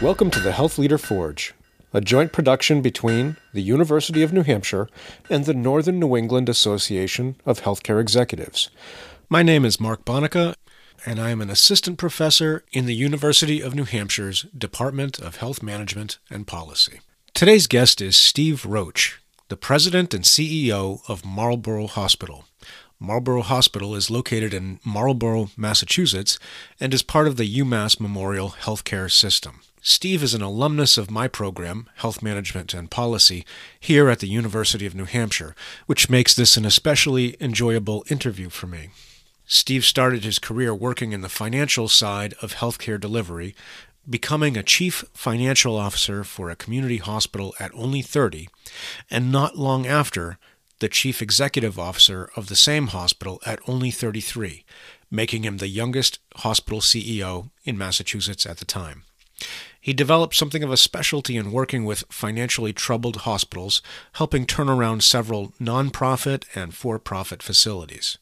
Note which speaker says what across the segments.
Speaker 1: Welcome to the Health Leader Forge, a joint production between the University of New Hampshire and the Northern New England Association of Healthcare Executives. My name is Mark Bonica, and I am an assistant professor in the University of New Hampshire's Department of Health Management and Policy. Today's guest is Steve Roach, the president and CEO of Marlborough Hospital. Marlborough Hospital is located in Marlborough, Massachusetts, and is part of the UMass Memorial Healthcare System. Steve is an alumnus of my program, Health Management and Policy, here at the University of New Hampshire, which makes this an especially enjoyable interview for me. Steve started his career working in the financial side of healthcare delivery, becoming a chief financial officer for a community hospital at only 30, and not long after, the chief executive officer of the same hospital at only 33, making him the youngest hospital CEO in Massachusetts at the time. He developed something of a specialty in working with financially troubled hospitals, helping turn around several nonprofit and for profit facilities.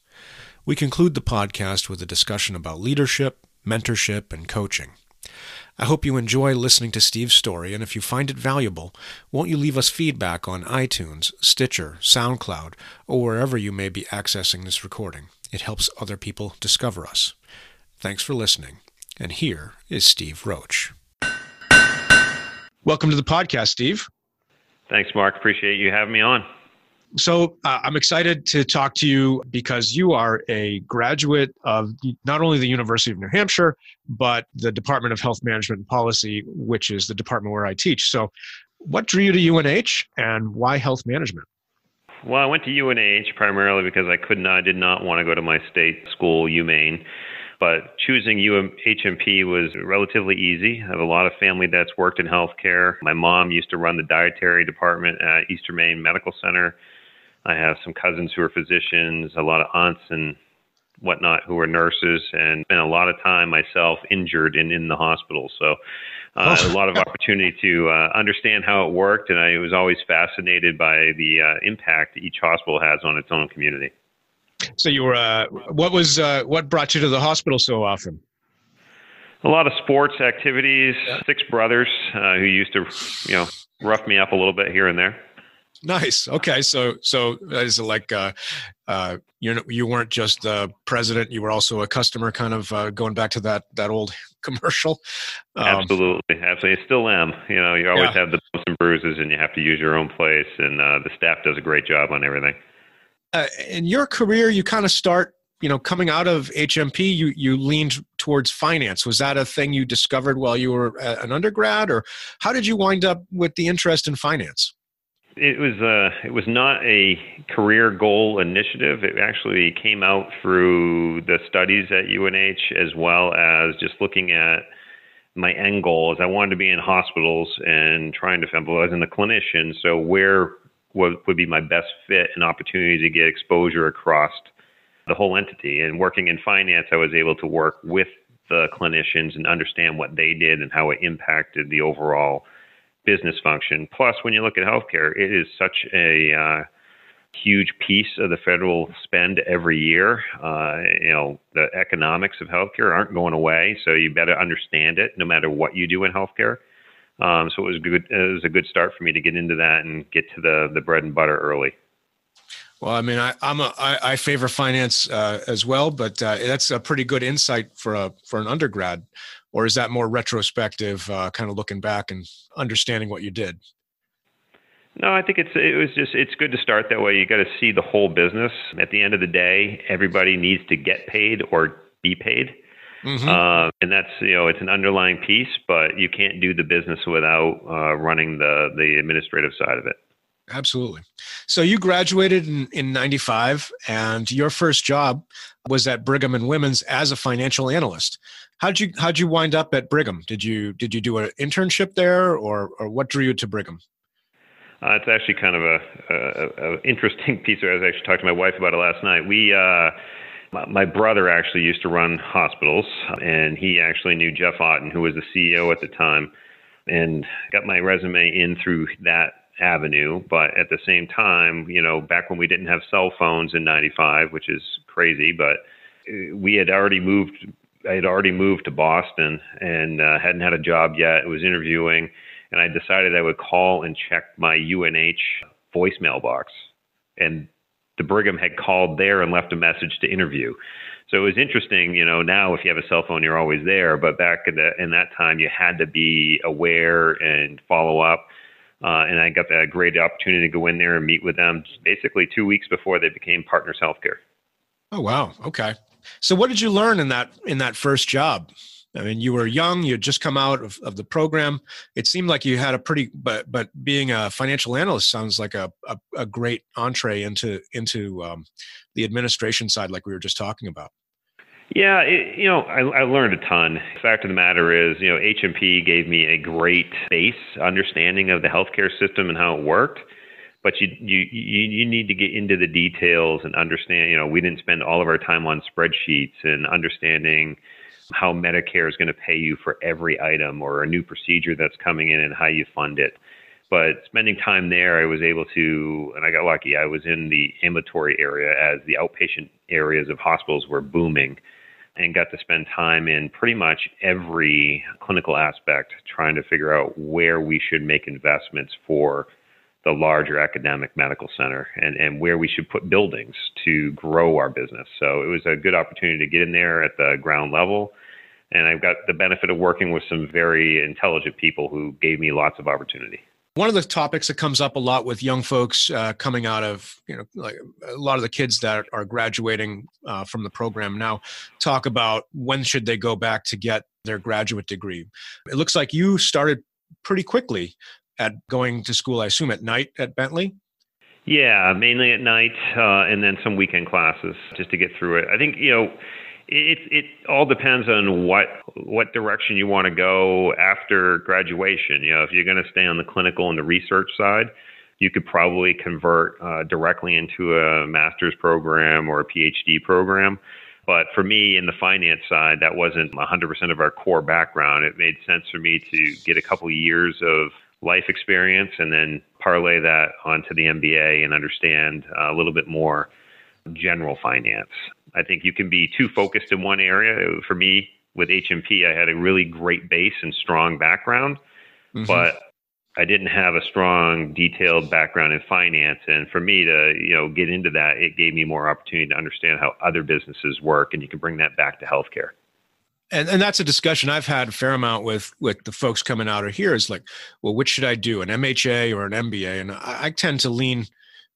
Speaker 1: We conclude the podcast with a discussion about leadership, mentorship, and coaching. I hope you enjoy listening to Steve's story, and if you find it valuable, won't you leave us feedback on iTunes, Stitcher, SoundCloud, or wherever you may be accessing this recording? It helps other people discover us. Thanks for listening, and here is Steve Roach. Welcome to the podcast, Steve.
Speaker 2: Thanks, Mark. Appreciate you having me on.
Speaker 1: So uh, I'm excited to talk to you because you are a graduate of not only the University of New Hampshire, but the Department of Health Management and Policy, which is the department where I teach. So, what drew you to UNH and why health management?
Speaker 2: Well, I went to UNH primarily because I could not, I did not want to go to my state school, UMaine. But choosing UHMP was relatively easy. I have a lot of family that's worked in healthcare. My mom used to run the dietary department at Eastern Maine Medical Center. I have some cousins who are physicians, a lot of aunts and whatnot who are nurses, and spent a lot of time myself injured and in the hospital. So uh, a lot of opportunity to uh, understand how it worked, and I was always fascinated by the uh, impact each hospital has on its own community.
Speaker 1: So you were, uh, what was, uh, what brought you to the hospital so often?
Speaker 2: A lot of sports activities. Yeah. Six brothers uh, who used to, you know, rough me up a little bit here and there.
Speaker 1: Nice. Okay. So, so is it like uh, uh, you you weren't just the president; you were also a customer. Kind of uh, going back to that that old commercial.
Speaker 2: Um, absolutely, absolutely. I still am. You know, you always yeah. have the bumps and bruises, and you have to use your own place. And uh, the staff does a great job on everything
Speaker 1: uh, in your career, you kind of start, you know, coming out of HMP, you you leaned towards finance. Was that a thing you discovered while you were an undergrad, or how did you wind up with the interest in finance?
Speaker 2: It was uh, it was not a career goal initiative. It actually came out through the studies at UNH as well as just looking at my end goal is I wanted to be in hospitals and trying to, I was in the clinician, so where what would be my best fit and opportunity to get exposure across the whole entity. And working in finance, I was able to work with the clinicians and understand what they did and how it impacted the overall business function. Plus, when you look at healthcare, it is such a uh, huge piece of the federal spend every year. Uh, you know, the economics of healthcare aren't going away, so you better understand it no matter what you do in healthcare. Um, so it was good. It was a good start for me to get into that and get to the the bread and butter early.
Speaker 1: Well, I mean, I, I'm a I, I favor finance uh, as well, but uh, that's a pretty good insight for a for an undergrad. Or is that more retrospective, uh, kind of looking back and understanding what you did?
Speaker 2: No, I think it's it was just it's good to start that way. You got to see the whole business. At the end of the day, everybody needs to get paid or be paid. Mm-hmm. Uh, and that's you know it's an underlying piece, but you can't do the business without uh, running the the administrative side of it.
Speaker 1: Absolutely. So you graduated in, in 95 and your first job was at Brigham and Women's as a financial analyst. How'd you how'd you wind up at Brigham? Did you did you do an internship there or or what drew you to Brigham?
Speaker 2: Uh, it's actually kind of a, a, a, interesting piece. I was actually talking to my wife about it last night. We uh, my brother actually used to run hospitals, and he actually knew Jeff Otten, who was the CEO at the time, and got my resume in through that avenue. But at the same time, you know, back when we didn't have cell phones in '95, which is crazy, but uh, we had already moved I had already moved to Boston and uh, hadn't had a job yet. I was interviewing, and I decided I would call and check my UNH voicemail box. And the Brigham had called there and left a message to interview. So it was interesting, you know. Now, if you have a cell phone, you're always there. But back in, the, in that time, you had to be aware and follow up. Uh, and I got that great opportunity to go in there and meet with them basically two weeks before they became Partners Healthcare.
Speaker 1: Oh wow! Okay. So what did you learn in that in that first job? I mean, you were young. You had just come out of, of the program. It seemed like you had a pretty, but but being a financial analyst sounds like a a, a great entree into into um, the administration side, like we were just talking about.
Speaker 2: Yeah, it, you know, I, I learned a ton. Fact of the matter is, you know, HMP gave me a great base understanding of the healthcare system and how it worked but you you you need to get into the details and understand. You know, we didn't spend all of our time on spreadsheets and understanding how Medicare is going to pay you for every item or a new procedure that's coming in and how you fund it. But spending time there, I was able to, and I got lucky. I was in the ambulatory area as the outpatient areas of hospitals were booming and got to spend time in pretty much every clinical aspect trying to figure out where we should make investments for the larger academic medical center and, and where we should put buildings to grow our business. So it was a good opportunity to get in there at the ground level. And I've got the benefit of working with some very intelligent people who gave me lots of opportunity.
Speaker 1: One of the topics that comes up a lot with young folks uh, coming out of, you know, like a lot of the kids that are graduating uh, from the program now talk about when should they go back to get their graduate degree. It looks like you started pretty quickly at going to school, I assume at night at Bentley?
Speaker 2: Yeah, mainly at night, uh, and then some weekend classes just to get through it. I think you know, it it all depends on what what direction you want to go after graduation. You know, if you're going to stay on the clinical and the research side, you could probably convert uh, directly into a master's program or a PhD program. But for me, in the finance side, that wasn't 100% of our core background. It made sense for me to get a couple years of life experience and then parlay that onto the MBA and understand uh, a little bit more general finance. I think you can be too focused in one area. For me, with HMP, I had a really great base and strong background, mm-hmm. but I didn't have a strong, detailed background in finance. And for me to, you know, get into that, it gave me more opportunity to understand how other businesses work, and you can bring that back to healthcare
Speaker 1: and and that's a discussion I've had a fair amount with with the folks coming out of here is like, well, which should I do, an MHA or an MBA? And I, I tend to lean,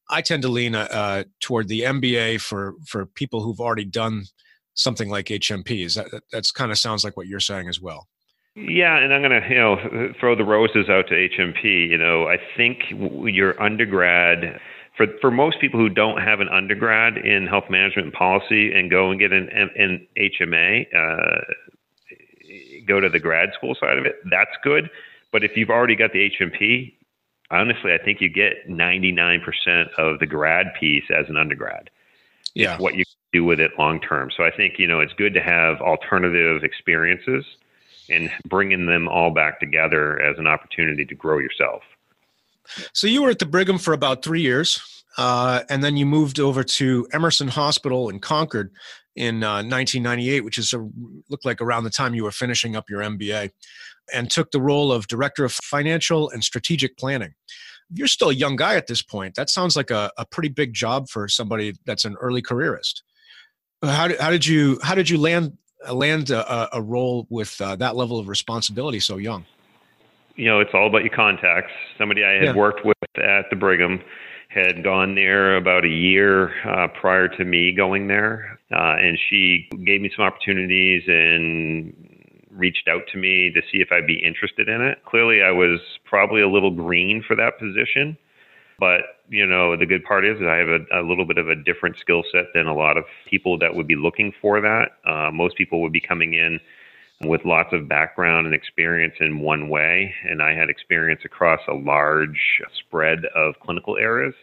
Speaker 1: I tend to lean uh, uh toward the MBA for for people who've already done something like HMPs. That that's kind of sounds like what you're saying as well.
Speaker 2: Yeah, and I'm going to you know throw the roses out to HMP. You know, I think your undergrad for for most people who don't have an undergrad in health management and policy and go and get an, an HMA, uh, go to the grad school side of it, that's good. But if you've already got the HMP, honestly, I think you get 99% of the grad piece as an undergrad.
Speaker 1: Yeah.
Speaker 2: what you do with it long term. So I think, you know, it's good to have alternative experiences and bringing them all back together as an opportunity to grow yourself.
Speaker 1: So you were at the Brigham for about three years, uh, and then you moved over to Emerson Hospital in Concord in uh, 1998, which is a, looked like around the time you were finishing up your MBA, and took the role of director of financial and strategic planning. You're still a young guy at this point. That sounds like a, a pretty big job for somebody that's an early careerist. How did, how did you how did you land land a, a role with uh, that level of responsibility so young?
Speaker 2: You know, it's all about your contacts. Somebody I had yeah. worked with at the Brigham had gone there about a year uh, prior to me going there, uh, and she gave me some opportunities and reached out to me to see if I'd be interested in it. Clearly, I was probably a little green for that position, but you know, the good part is I have a, a little bit of a different skill set than a lot of people that would be looking for that. Uh, most people would be coming in with lots of background and experience in one way. And I had experience across a large spread of clinical areas.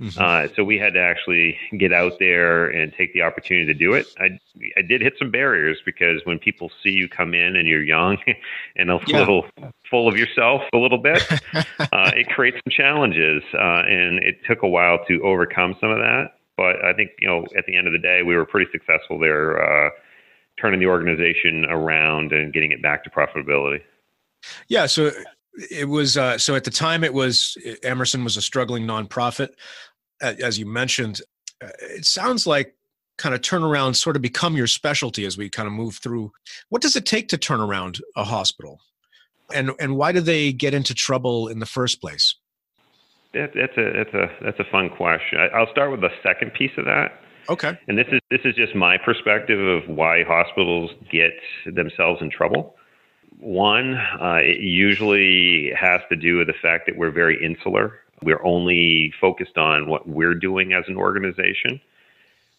Speaker 2: Mm-hmm. Uh, so we had to actually get out there and take the opportunity to do it. I, I did hit some barriers because when people see you come in and you're young and a yeah. little full of yourself a little bit, uh, it creates some challenges. Uh, and it took a while to overcome some of that. But I think, you know, at the end of the day, we were pretty successful there uh, turning the organization around and getting it back to profitability.
Speaker 1: Yeah, so it was uh, so at the time it was Emerson was a struggling nonprofit, as you mentioned. Uh, it sounds like kind of turnaround sort of become your specialty as we kind of move through. What does it take to turn around a hospital, and and why do they get into trouble in the first place?
Speaker 2: That, that's a that's a that's a fun question. I, I'll start with the second piece of that.
Speaker 1: Okay.
Speaker 2: And this is this is just my perspective of why hospitals get themselves in trouble. One, uh, it usually has to do with the fact that we're very insular. We're only focused on what we're doing as an organization.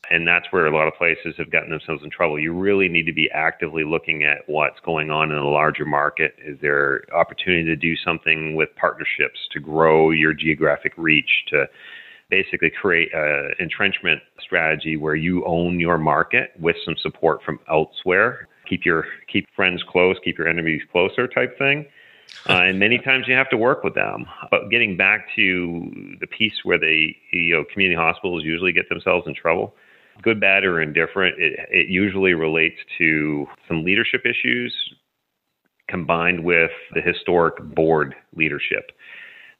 Speaker 2: And that's where a lot of places have gotten themselves in trouble. You really need to be actively looking at what's going on in a larger market. Is there opportunity to do something with partnerships to grow your geographic reach, to basically create an entrenchment strategy where you own your market with some support from elsewhere keep your keep friends close, keep your enemies closer type thing. Uh, and many times you have to work with them. But getting back to the piece where they, you know, community hospitals usually get themselves in trouble, good, bad, or indifferent, it, it usually relates to some leadership issues combined with the historic board leadership.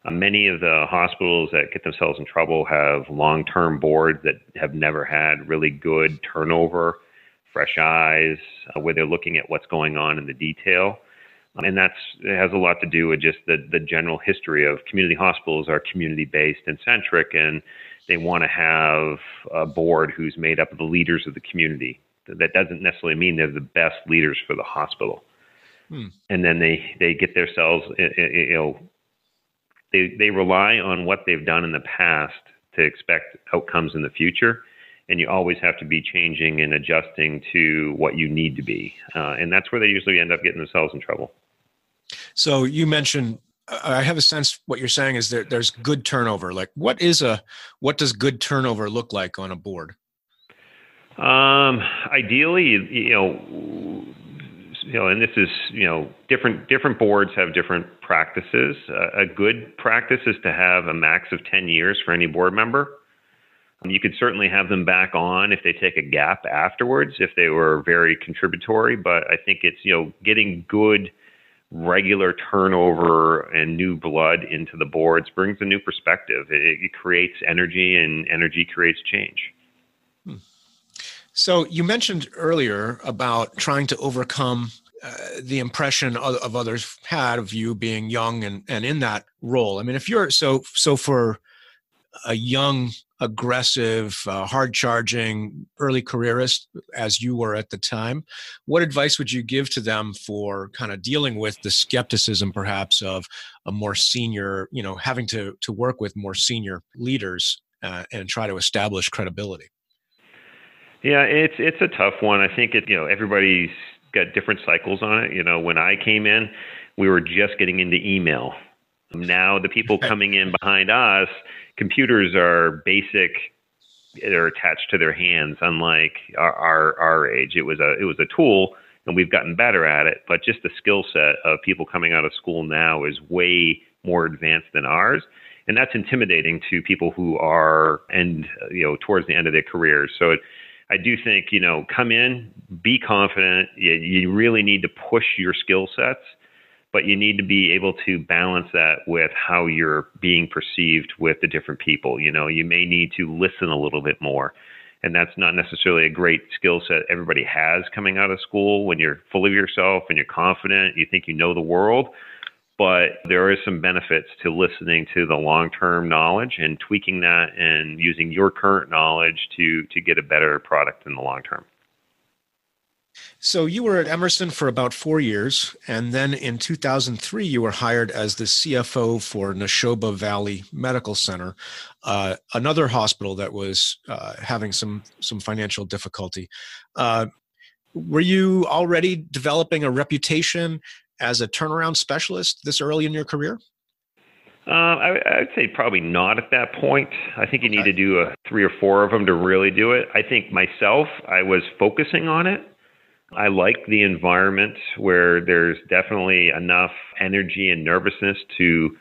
Speaker 2: Uh, many of the hospitals that get themselves in trouble have long term boards that have never had really good turnover fresh eyes, uh, where they're looking at what's going on in the detail. Um, and that's it has a lot to do with just the, the general history of community hospitals are community based and centric, and they want to have a board who's made up of the leaders of the community. That doesn't necessarily mean they're the best leaders for the hospital. Hmm. And then they, they get themselves, you know, they, they rely on what they've done in the past to expect outcomes in the future and you always have to be changing and adjusting to what you need to be. Uh, and that's where they usually end up getting themselves in trouble.
Speaker 1: So you mentioned, I have a sense what you're saying is that there's good turnover. Like, what is a what does good turnover look like on a board?
Speaker 2: Um, ideally, you know, you know, and this is you know different different boards have different practices. Uh, a good practice is to have a max of ten years for any board member. You could certainly have them back on if they take a gap afterwards, if they were very contributory. But I think it's you know getting good regular turnover and new blood into the boards brings a new perspective. It, it creates energy, and energy creates change.
Speaker 1: So you mentioned earlier about trying to overcome uh, the impression of, of, others had of you being young and, and in that role. I mean, if you're so so for a young aggressive, uh, hard charging early careerist as you were at the time, what advice would you give to them for kind of dealing with the skepticism perhaps of a more senior, you know, having to, to work with more senior leaders uh, and try to establish credibility?
Speaker 2: Yeah, it's it's a tough one. I think it you know everybody's got different cycles on it. You know, when I came in, we were just getting into email. Now the people coming in behind us computers are basic they're attached to their hands unlike our, our, our age it was a it was a tool and we've gotten better at it but just the skill set of people coming out of school now is way more advanced than ours and that's intimidating to people who are and you know towards the end of their careers so it, I do think you know come in be confident you, you really need to push your skill sets but you need to be able to balance that with how you're being perceived with the different people. You know, you may need to listen a little bit more. And that's not necessarily a great skill set everybody has coming out of school when you're full of yourself and you're confident, you think you know the world. But there are some benefits to listening to the long term knowledge and tweaking that and using your current knowledge to, to get a better product in the long term.
Speaker 1: So you were at Emerson for about four years, and then in 2003 you were hired as the CFO for Nashoba Valley Medical Center, uh, another hospital that was uh, having some some financial difficulty. Uh, were you already developing a reputation as a turnaround specialist this early in your career?
Speaker 2: Uh, I, would say probably not at that point. I think you need to do a, three or four of them to really do it. I think myself, I was focusing on it I like the environment where there's definitely enough energy and nervousness to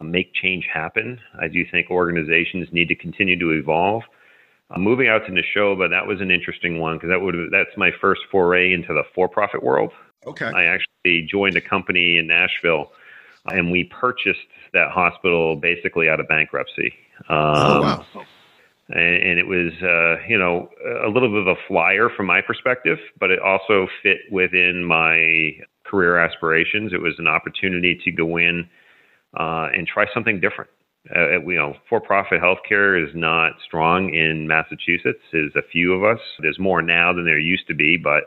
Speaker 2: make change happen. I do think organizations need to continue to evolve. Uh, moving out to Nashoba, that was an interesting one because that would that's my first foray into the for-profit world.
Speaker 1: Okay.
Speaker 2: I actually joined a company in Nashville, and we purchased that hospital basically out of bankruptcy.
Speaker 1: Um, oh wow!
Speaker 2: And, and it was, uh, you know, a little bit of a flyer from my perspective, but it also fit within my career aspirations. It was an opportunity to go in uh, and try something different. Uh, you know, for-profit healthcare is not strong in Massachusetts. There's a few of us. There's more now than there used to be, but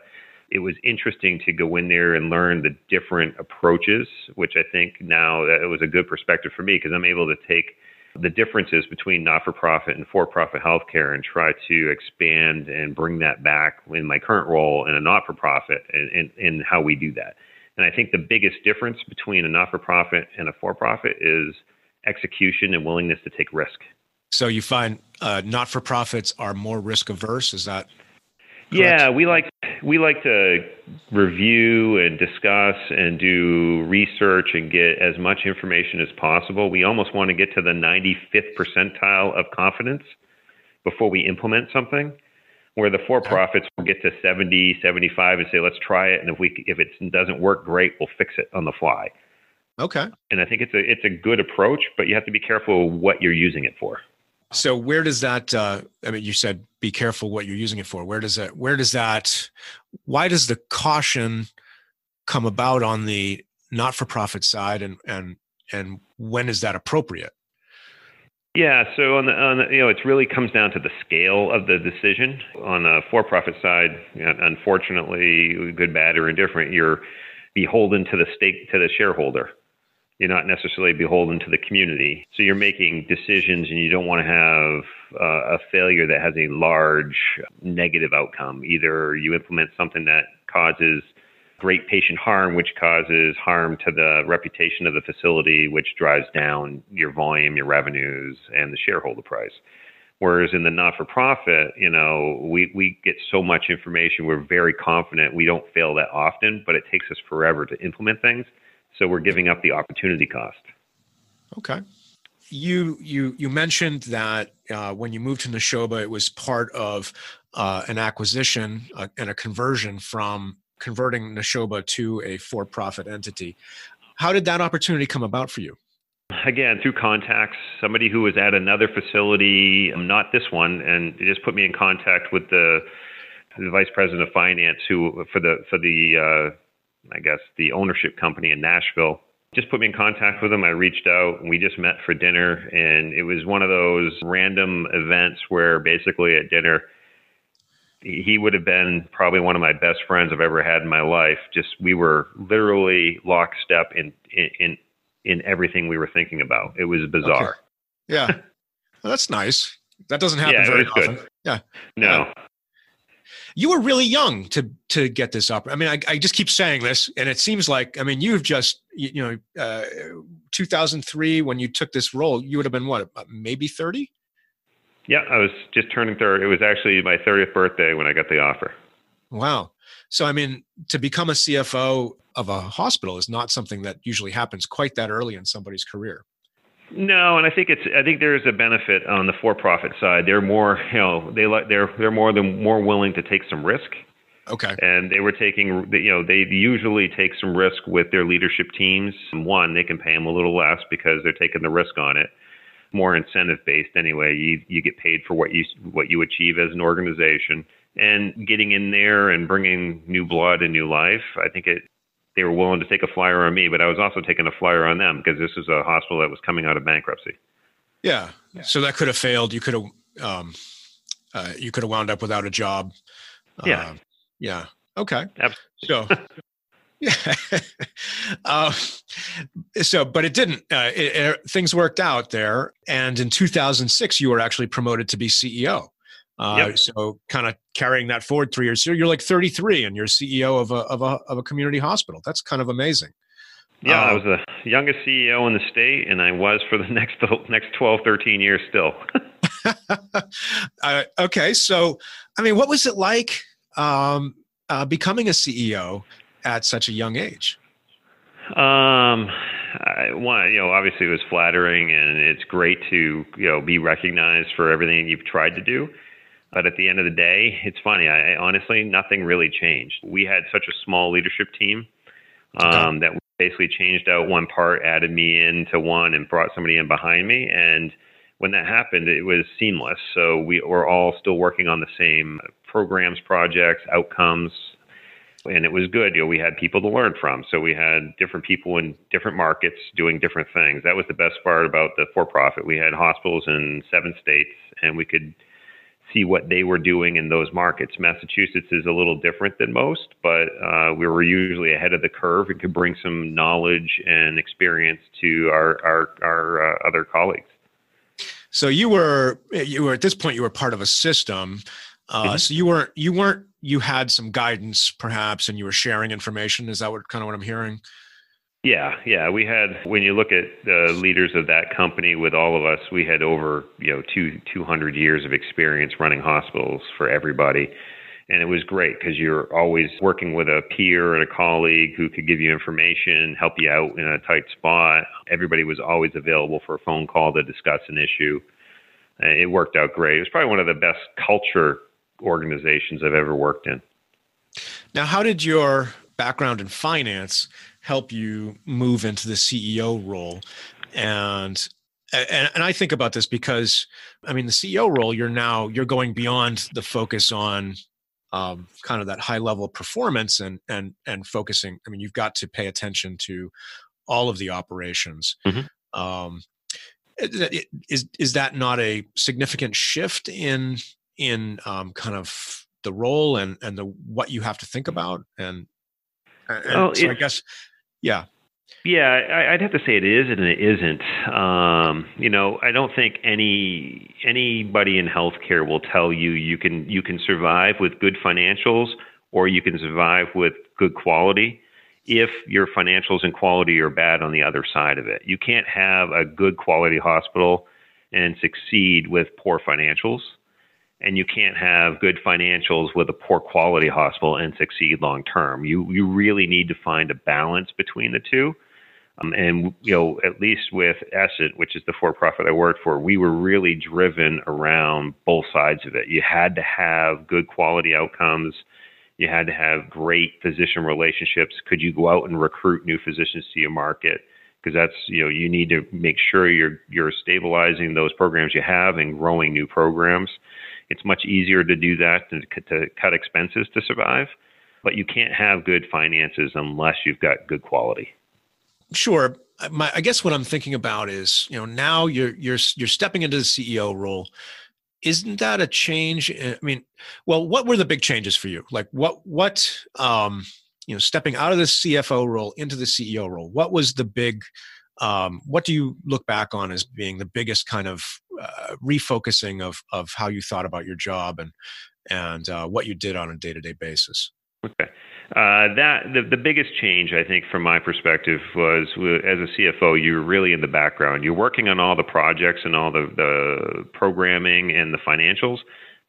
Speaker 2: it was interesting to go in there and learn the different approaches, which I think now it was a good perspective for me because I'm able to take the differences between not-for-profit and for-profit healthcare and try to expand and bring that back in my current role in a not-for-profit and, and, how we do that. And I think the biggest difference between a not-for-profit and a for-profit is execution and willingness to take risk.
Speaker 1: So you find uh, not-for-profits are more risk averse? Is that? Correct?
Speaker 2: Yeah, we like we like to review and discuss and do research and get as much information as possible. We almost want to get to the 95th percentile of confidence before we implement something. Where the for-profits will get to 70, 75 and say, let's try it. And if we if it doesn't work, great, we'll fix it on the fly.
Speaker 1: Okay.
Speaker 2: And I think it's a it's a good approach, but you have to be careful what you're using it for.
Speaker 1: So where does that? Uh, I mean, you said be careful what you're using it for. Where does that? Where does that? Why does the caution come about on the not-for-profit side, and and and when is that appropriate?
Speaker 2: Yeah, so on the, on the, you know, it really comes down to the scale of the decision. On the for-profit side, unfortunately, good, bad, or indifferent, you're beholden to the stake to the shareholder. You're not necessarily beholden to the community. So you're making decisions, and you don't want to have uh, a failure that has a large negative outcome. Either you implement something that causes great patient harm, which causes harm to the reputation of the facility, which drives down your volume, your revenues, and the shareholder price. Whereas in the not for profit, you know, we, we get so much information, we're very confident we don't fail that often, but it takes us forever to implement things. So we're giving up the opportunity cost.
Speaker 1: Okay. You you you mentioned that uh, when you moved to Nashoba, it was part of uh, an acquisition uh, and a conversion from converting Nashoba to a for-profit entity. How did that opportunity come about for you?
Speaker 2: Again, through contacts, somebody who was at another facility, not this one, and it just put me in contact with the, the vice president of finance who for the for the uh, I guess, the ownership company in Nashville. Just put me in contact with him. I reached out and we just met for dinner. And it was one of those random events where basically at dinner, he would have been probably one of my best friends I've ever had in my life. Just we were literally lockstep in in in everything we were thinking about. It was bizarre. Okay.
Speaker 1: Yeah, well, that's nice. That doesn't happen yeah, very often. Good. Yeah.
Speaker 2: No
Speaker 1: you were really young to to get this up. I mean, I, I just keep saying this, and it seems like I mean you've just you, you know, uh, 2003 when you took this role, you would have been what, maybe 30?
Speaker 2: Yeah, I was just turning 30. It was actually my 30th birthday when I got the offer.
Speaker 1: Wow. So I mean, to become a CFO of a hospital is not something that usually happens quite that early in somebody's career.
Speaker 2: No, and I think it's I think there's a benefit on the for-profit side. They're more, you know, they like they're they're more than more willing to take some risk.
Speaker 1: Okay.
Speaker 2: And they were taking, you know, they usually take some risk with their leadership teams. One, they can pay them a little less because they're taking the risk on it. More incentive based anyway. You you get paid for what you what you achieve as an organization. And getting in there and bringing new blood and new life, I think it they were willing to take a flyer on me, but I was also taking a flyer on them because this was a hospital that was coming out of bankruptcy.
Speaker 1: Yeah. yeah. So that could have failed. You could have, um, uh, you could have wound up without a job.
Speaker 2: Yeah. Uh,
Speaker 1: yeah. Okay.
Speaker 2: Absolutely.
Speaker 1: So, yeah. uh, so, but it didn't. Uh, it, it, things worked out there, and in 2006, you were actually promoted to be CEO. Uh, yep. So kind of carrying that forward three years. So you're like 33 and you're CEO of a, of a, of a community hospital. That's kind of amazing.
Speaker 2: Yeah, I was the youngest CEO in the state, and I was for the next next 12, 13 years still.
Speaker 1: uh, okay, so I mean, what was it like um, uh, becoming a CEO at such a young age?
Speaker 2: Um, I, one, you know, obviously it was flattering, and it's great to you know be recognized for everything you've tried to do. But at the end of the day, it's funny. I, I honestly, nothing really changed. We had such a small leadership team um, that we basically changed out one part, added me into one, and brought somebody in behind me. And when that happened, it was seamless. So we were all still working on the same programs, projects, outcomes, and it was good. You know, we had people to learn from. So we had different people in different markets doing different things. That was the best part about the for-profit. We had hospitals in seven states, and we could see what they were doing in those markets. Massachusetts is a little different than most, but uh, we were usually ahead of the curve and could bring some knowledge and experience to our our, our uh, other colleagues.
Speaker 1: So you were you were at this point you were part of a system. Uh, mm-hmm. So you weren't you weren't you had some guidance perhaps, and you were sharing information. Is that what kind of what I'm hearing?
Speaker 2: Yeah, yeah. We had when you look at the leaders of that company with all of us, we had over you know two two hundred years of experience running hospitals for everybody, and it was great because you're always working with a peer and a colleague who could give you information, help you out in a tight spot. Everybody was always available for a phone call to discuss an issue. It worked out great. It was probably one of the best culture organizations I've ever worked in.
Speaker 1: Now, how did your background in finance help you move into the CEO role. And and, and I think about this because I mean the CEO role you're now you're going beyond the focus on um, kind of that high level performance and and and focusing. I mean you've got to pay attention to all of the operations. Mm-hmm. Um, is is that not a significant shift in in um, kind of the role and and the what you have to think about and, and well, so I guess yeah.
Speaker 2: Yeah, I'd have to say it is and it isn't. Um, you know, I don't think any anybody in healthcare will tell you you can you can survive with good financials or you can survive with good quality if your financials and quality are bad on the other side of it. You can't have a good quality hospital and succeed with poor financials and you can't have good financials with a poor quality hospital and succeed long term. You you really need to find a balance between the two. Um, and you know, at least with Essent, which is the for-profit I worked for, we were really driven around both sides of it. You had to have good quality outcomes. You had to have great physician relationships. Could you go out and recruit new physicians to your market? Because that's you know you need to make sure you're you're stabilizing those programs you have and growing new programs. It's much easier to do that than to cut expenses to survive. But you can't have good finances unless you've got good quality.
Speaker 1: Sure. My, I guess what I'm thinking about is, you know, now you're you're you're stepping into the CEO role. Isn't that a change? I mean, well, what were the big changes for you? Like, what what um, you know, stepping out of the CFO role into the CEO role? What was the big um, what do you look back on as being the biggest kind of uh, refocusing of of how you thought about your job and and uh, what you did on a day to day basis?
Speaker 2: Okay. Uh, that the, the biggest change I think from my perspective was as a CFO you're really in the background you're working on all the projects and all the, the programming and the financials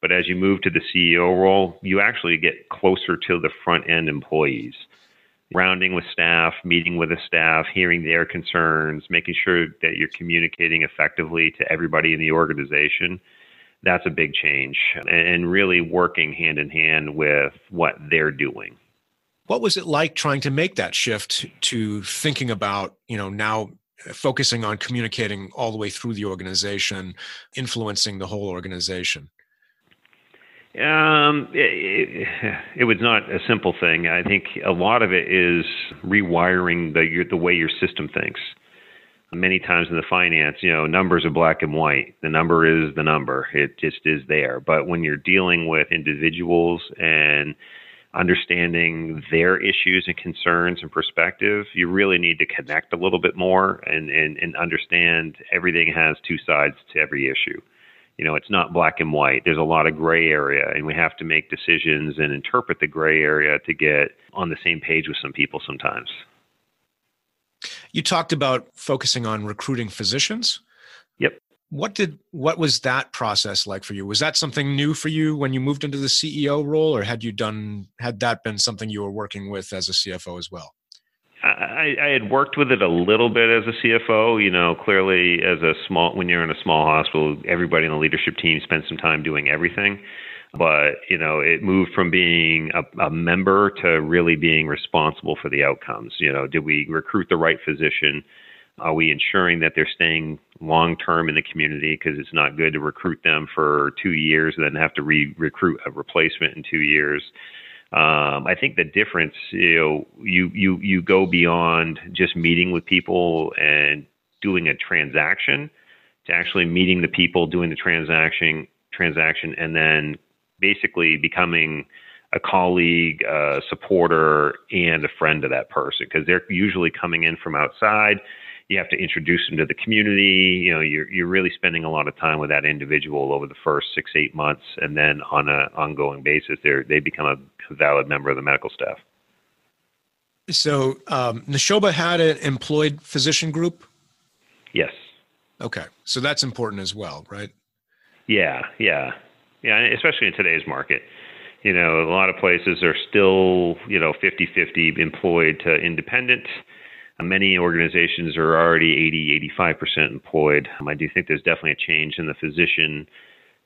Speaker 2: but as you move to the CEO role you actually get closer to the front end employees rounding with staff, meeting with the staff, hearing their concerns, making sure that you're communicating effectively to everybody in the organization. That's a big change, and really working hand in hand with what they're doing.
Speaker 1: What was it like trying to make that shift to thinking about, you know, now focusing on communicating all the way through the organization, influencing the whole organization?
Speaker 2: Um, it, it, it, was not a simple thing. I think a lot of it is rewiring the your, the way your system thinks. Many times in the finance, you know, numbers are black and white. The number is the number. It just is there. But when you're dealing with individuals and understanding their issues and concerns and perspective, you really need to connect a little bit more and, and, and understand everything has two sides to every issue you know, it's not black and white. There's a lot of gray area, and we have to make decisions and interpret the gray area to get on the same page with some people sometimes.
Speaker 1: You talked about focusing on recruiting physicians.
Speaker 2: Yep.
Speaker 1: What did what was that process like for you? Was that something new for you when you moved into the CEO role, or had you done had that been something you were working with as a CFO as well?
Speaker 2: I, I had worked with it a little bit as a CFO. You know, clearly as a small when you're in a small hospital, everybody in the leadership team spends some time doing everything. but you know it moved from being a, a, member to really being responsible for the outcomes you know did we recruit the right physician are we ensuring that they're staying long term in the community because it's not good to recruit them for two years and then have to re recruit a replacement in two years um, I think the difference, you know, you you you go beyond just meeting with people and doing a transaction to actually meeting the people, doing the transaction transaction, and then basically becoming a colleague, a supporter, and a friend to that person because they're usually coming in from outside. You have to introduce them to the community. You know, you're you're really spending a lot of time with that individual over the first six eight months, and then on an ongoing basis, they they become a valid member of the medical staff.
Speaker 1: So, um, Nashoba had an employed physician group.
Speaker 2: Yes.
Speaker 1: Okay, so that's important as well, right?
Speaker 2: Yeah, yeah. Yeah, especially in today's market. You know, a lot of places are still, you know, 50 50 employed to independent. Many organizations are already 80, 85% employed. Um, I do think there's definitely a change in the physician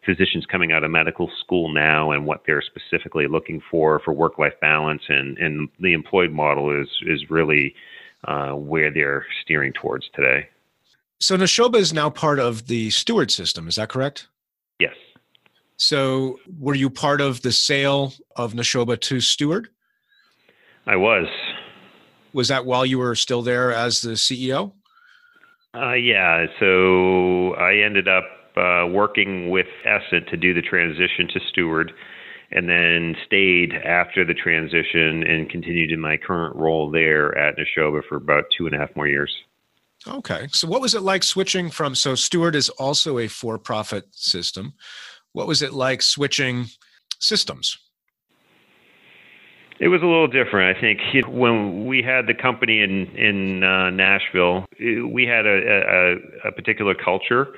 Speaker 2: physicians coming out of medical school now and what they're specifically looking for for work life balance and, and the employed model is is really uh, where they're steering towards today.
Speaker 1: So Nashoba is now part of the Steward system, is that correct?
Speaker 2: Yes.
Speaker 1: So, were you part of the sale of Nashoba to Steward?
Speaker 2: I was.
Speaker 1: Was that while you were still there as the CEO?
Speaker 2: Uh, yeah. So I ended up uh, working with Essent to do the transition to Steward, and then stayed after the transition and continued in my current role there at Nashoba for about two and a half more years.
Speaker 1: Okay. So, what was it like switching from? So, Steward is also a for profit system. What was it like switching systems?
Speaker 2: It was a little different. I think when we had the company in in uh, Nashville, we had a, a, a particular culture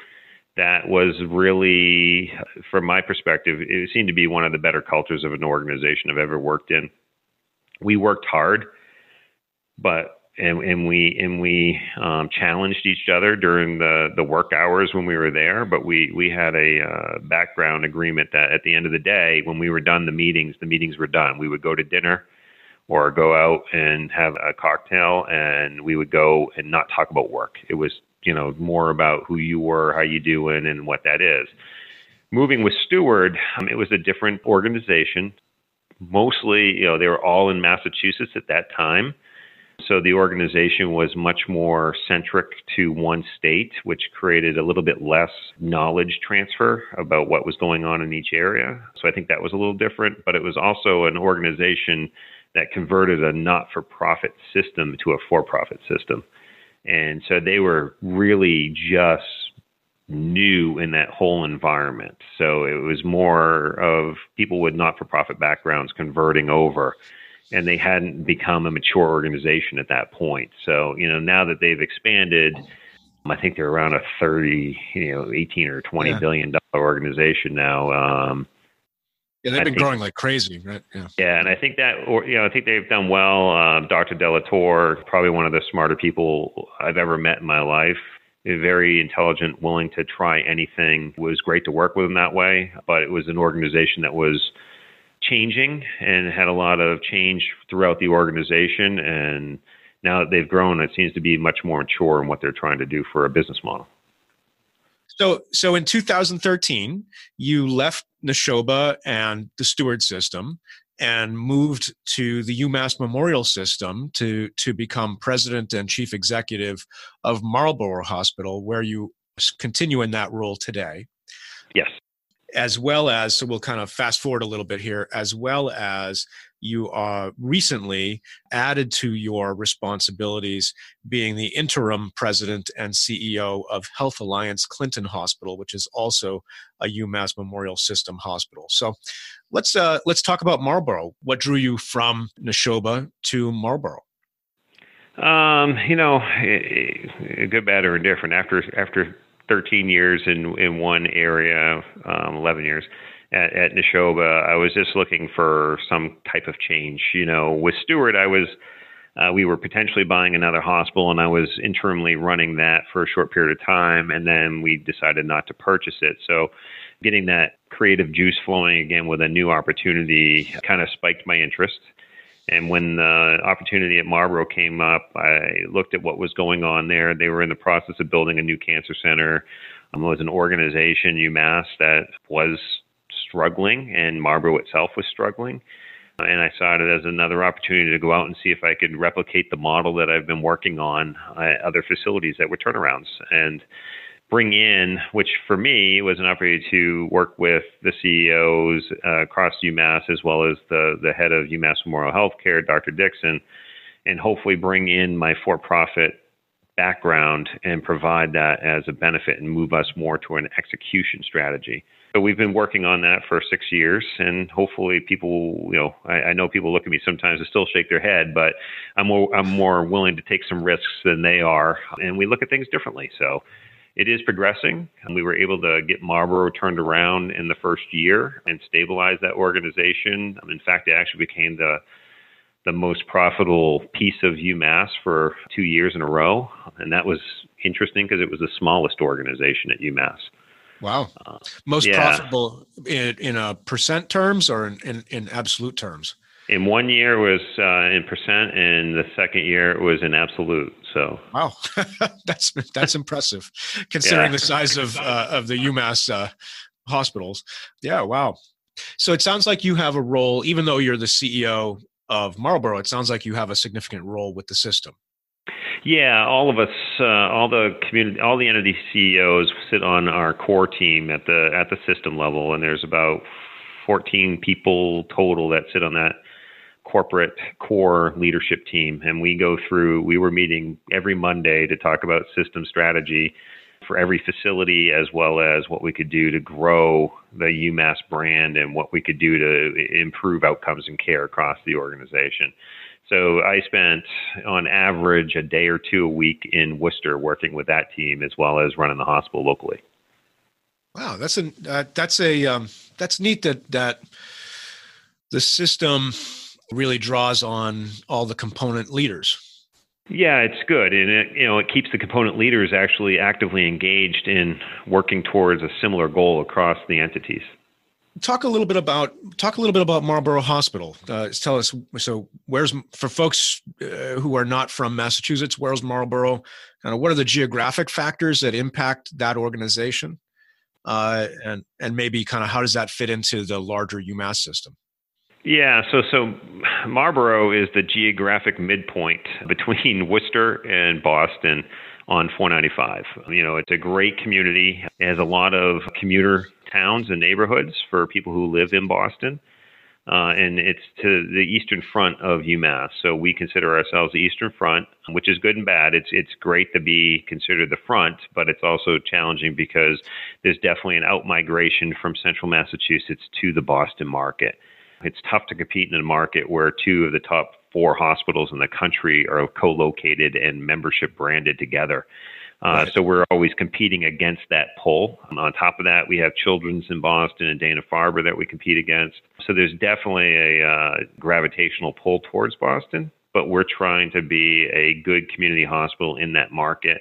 Speaker 2: that was really, from my perspective, it seemed to be one of the better cultures of an organization I've ever worked in. We worked hard, but and, and we and we um, challenged each other during the the work hours when we were there. But we we had a uh, background agreement that at the end of the day, when we were done the meetings, the meetings were done. We would go to dinner or go out and have a cocktail, and we would go and not talk about work. It was you know more about who you were, how you doing, and what that is. Moving with Steward, um, it was a different organization. Mostly, you know, they were all in Massachusetts at that time so the organization was much more centric to one state, which created a little bit less knowledge transfer about what was going on in each area. So I think that was a little different, but it was also an organization that converted a not for profit system to a for profit system. And so they were really just new in that whole environment. So it was more of people with not for profit backgrounds converting over and they hadn't become a mature organization at that point. So, you know, now that they've expanded, I think they're around a 30, you know, 18 or twenty yeah. billion dollar organization now. Um,
Speaker 1: yeah, they've been think, growing like crazy, right?
Speaker 2: Yeah. Yeah, and I think that, or you know, I think they've done well. Um, Dr. de la Torre, probably one of the smarter people I've ever met in my life. Very intelligent, willing to try anything. It was great to work with him that way, but it was an organization that was changing and had a lot of change throughout the organization. And now that they've grown, it seems to be much more mature in what they're trying to do for a business model.
Speaker 1: So, so in 2013, you left Nashoba and the Steward system and moved to the UMass Memorial System to, to become president and chief executive of Marlborough Hospital, where you continue in that role today.
Speaker 2: Yes
Speaker 1: as well as so we'll kind of fast forward a little bit here as well as you are recently added to your responsibilities being the interim president and CEO of Health Alliance Clinton Hospital, which is also a UMass Memorial System hospital. So let's uh, let's talk about Marlborough. What drew you from Nashoba to Marlborough?
Speaker 2: Um, you know, good, bad, or indifferent. After after 13 years in in one area, um, 11 years at, at Nashoba. I was just looking for some type of change. You know, with Steward, I was uh, we were potentially buying another hospital, and I was interimly running that for a short period of time, and then we decided not to purchase it. So getting that creative juice flowing again with a new opportunity kind of spiked my interest. And when the opportunity at Marlborough came up, I looked at what was going on there. They were in the process of building a new cancer center. Um, it was an organization, UMass, that was struggling, and Marlborough itself was struggling. And I saw it as another opportunity to go out and see if I could replicate the model that I've been working on at other facilities that were turnarounds. And bring in, which for me was an opportunity to work with the CEOs uh, across UMass as well as the, the head of UMass Memorial Healthcare, Dr. Dickson, and hopefully bring in my for profit background and provide that as a benefit and move us more to an execution strategy. So we've been working on that for six years, and hopefully, people, you know, I, I, know people look at me sometimes and still shake their head, but I'm more, I'm more willing to take some risks than they are, and we look at things differently. So it is progressing. We were able to get Marlborough turned around in the first year and stabilize that organization. In fact, it actually became the the most profitable piece of UMass for two years in a row, and that was interesting because it was the smallest organization at UMass.
Speaker 1: Wow, uh, most yeah. profitable in, in a percent terms or in, in, in absolute terms?
Speaker 2: in one year was uh, in percent, and the second year it was in absolute. So
Speaker 1: wow, that's that's impressive considering yeah. the size of uh, of the UMass uh, hospitals. Yeah, wow. So it sounds like you have a role, even though you're the CEO of Marlborough. It sounds like you have a significant role with the system.
Speaker 2: Yeah, all of us, uh, all the community, all the entity CEOs sit on our core team at the at the system level, and there's about 14 people total that sit on that corporate core leadership team. And we go through, we were meeting every Monday to talk about system strategy for every facility as well as what we could do to grow the UMass brand and what we could do to improve outcomes and care across the organization. So I spent on average a day or two a week in Worcester working with that team as well as running the hospital locally.
Speaker 1: Wow, that's a uh, that's a um, that's neat that that the system really draws on all the component leaders.
Speaker 2: Yeah, it's good, and it you know it keeps the component leaders actually actively engaged in working towards a similar goal across the entities.
Speaker 1: Talk a little bit about talk a little bit about Marlborough Hospital. Uh, tell us so where's for folks uh, who are not from Massachusetts, where's Marlborough? Kind of what are the geographic factors that impact that organization, uh, and and maybe kind of how does that fit into the larger UMass system?
Speaker 2: Yeah, so so Marlborough is the geographic midpoint between Worcester and Boston on 495. You know, it's a great community. It has a lot of commuter towns and neighborhoods for people who live in Boston. Uh, and it's to the eastern front of UMass. So we consider ourselves the eastern front, which is good and bad. It's it's great to be considered the front, but it's also challenging because there's definitely an outmigration from central Massachusetts to the Boston market. It's tough to compete in a market where two of the top four hospitals in the country are co-located and membership branded together. Uh. So we're always competing against that pull. on top of that, we have Children's in Boston and Dana Farber that we compete against. So there's definitely a uh, gravitational pull towards Boston, but we're trying to be a good community hospital in that market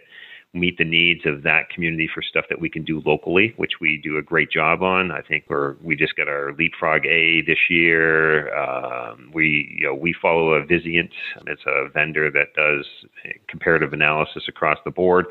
Speaker 2: meet the needs of that community for stuff that we can do locally, which we do a great job on. I think we're we just got our Leapfrog A this year. Um, we you know we follow a Vizient. It's a vendor that does comparative analysis across the board.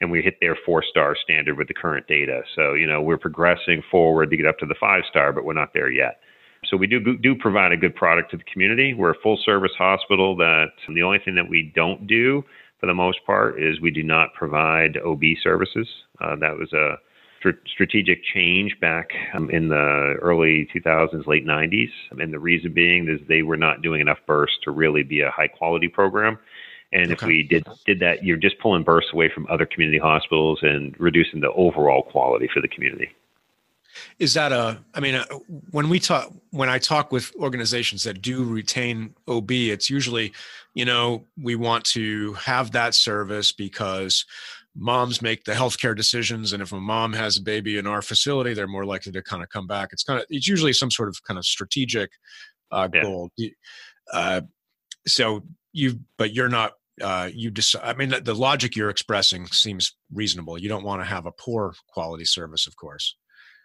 Speaker 2: And we hit their four star standard with the current data. So, you know, we're progressing forward to get up to the five star, but we're not there yet. So we do do provide a good product to the community. We're a full service hospital that the only thing that we don't do for the most part is we do not provide OB services. Uh, that was a tr- strategic change back um, in the early 2000s, late 90s. And the reason being is they were not doing enough births to really be a high quality program. And okay. if we did did that, you're just pulling births away from other community hospitals and reducing the overall quality for the community
Speaker 1: is that a i mean uh, when we talk when i talk with organizations that do retain ob it's usually you know we want to have that service because moms make the healthcare decisions and if a mom has a baby in our facility they're more likely to kind of come back. It's kind of it's usually some sort of kind of strategic uh, yeah. goal. Uh, so you but you're not uh, you decide i mean the, the logic you're expressing seems reasonable. You don't want to have a poor quality service of course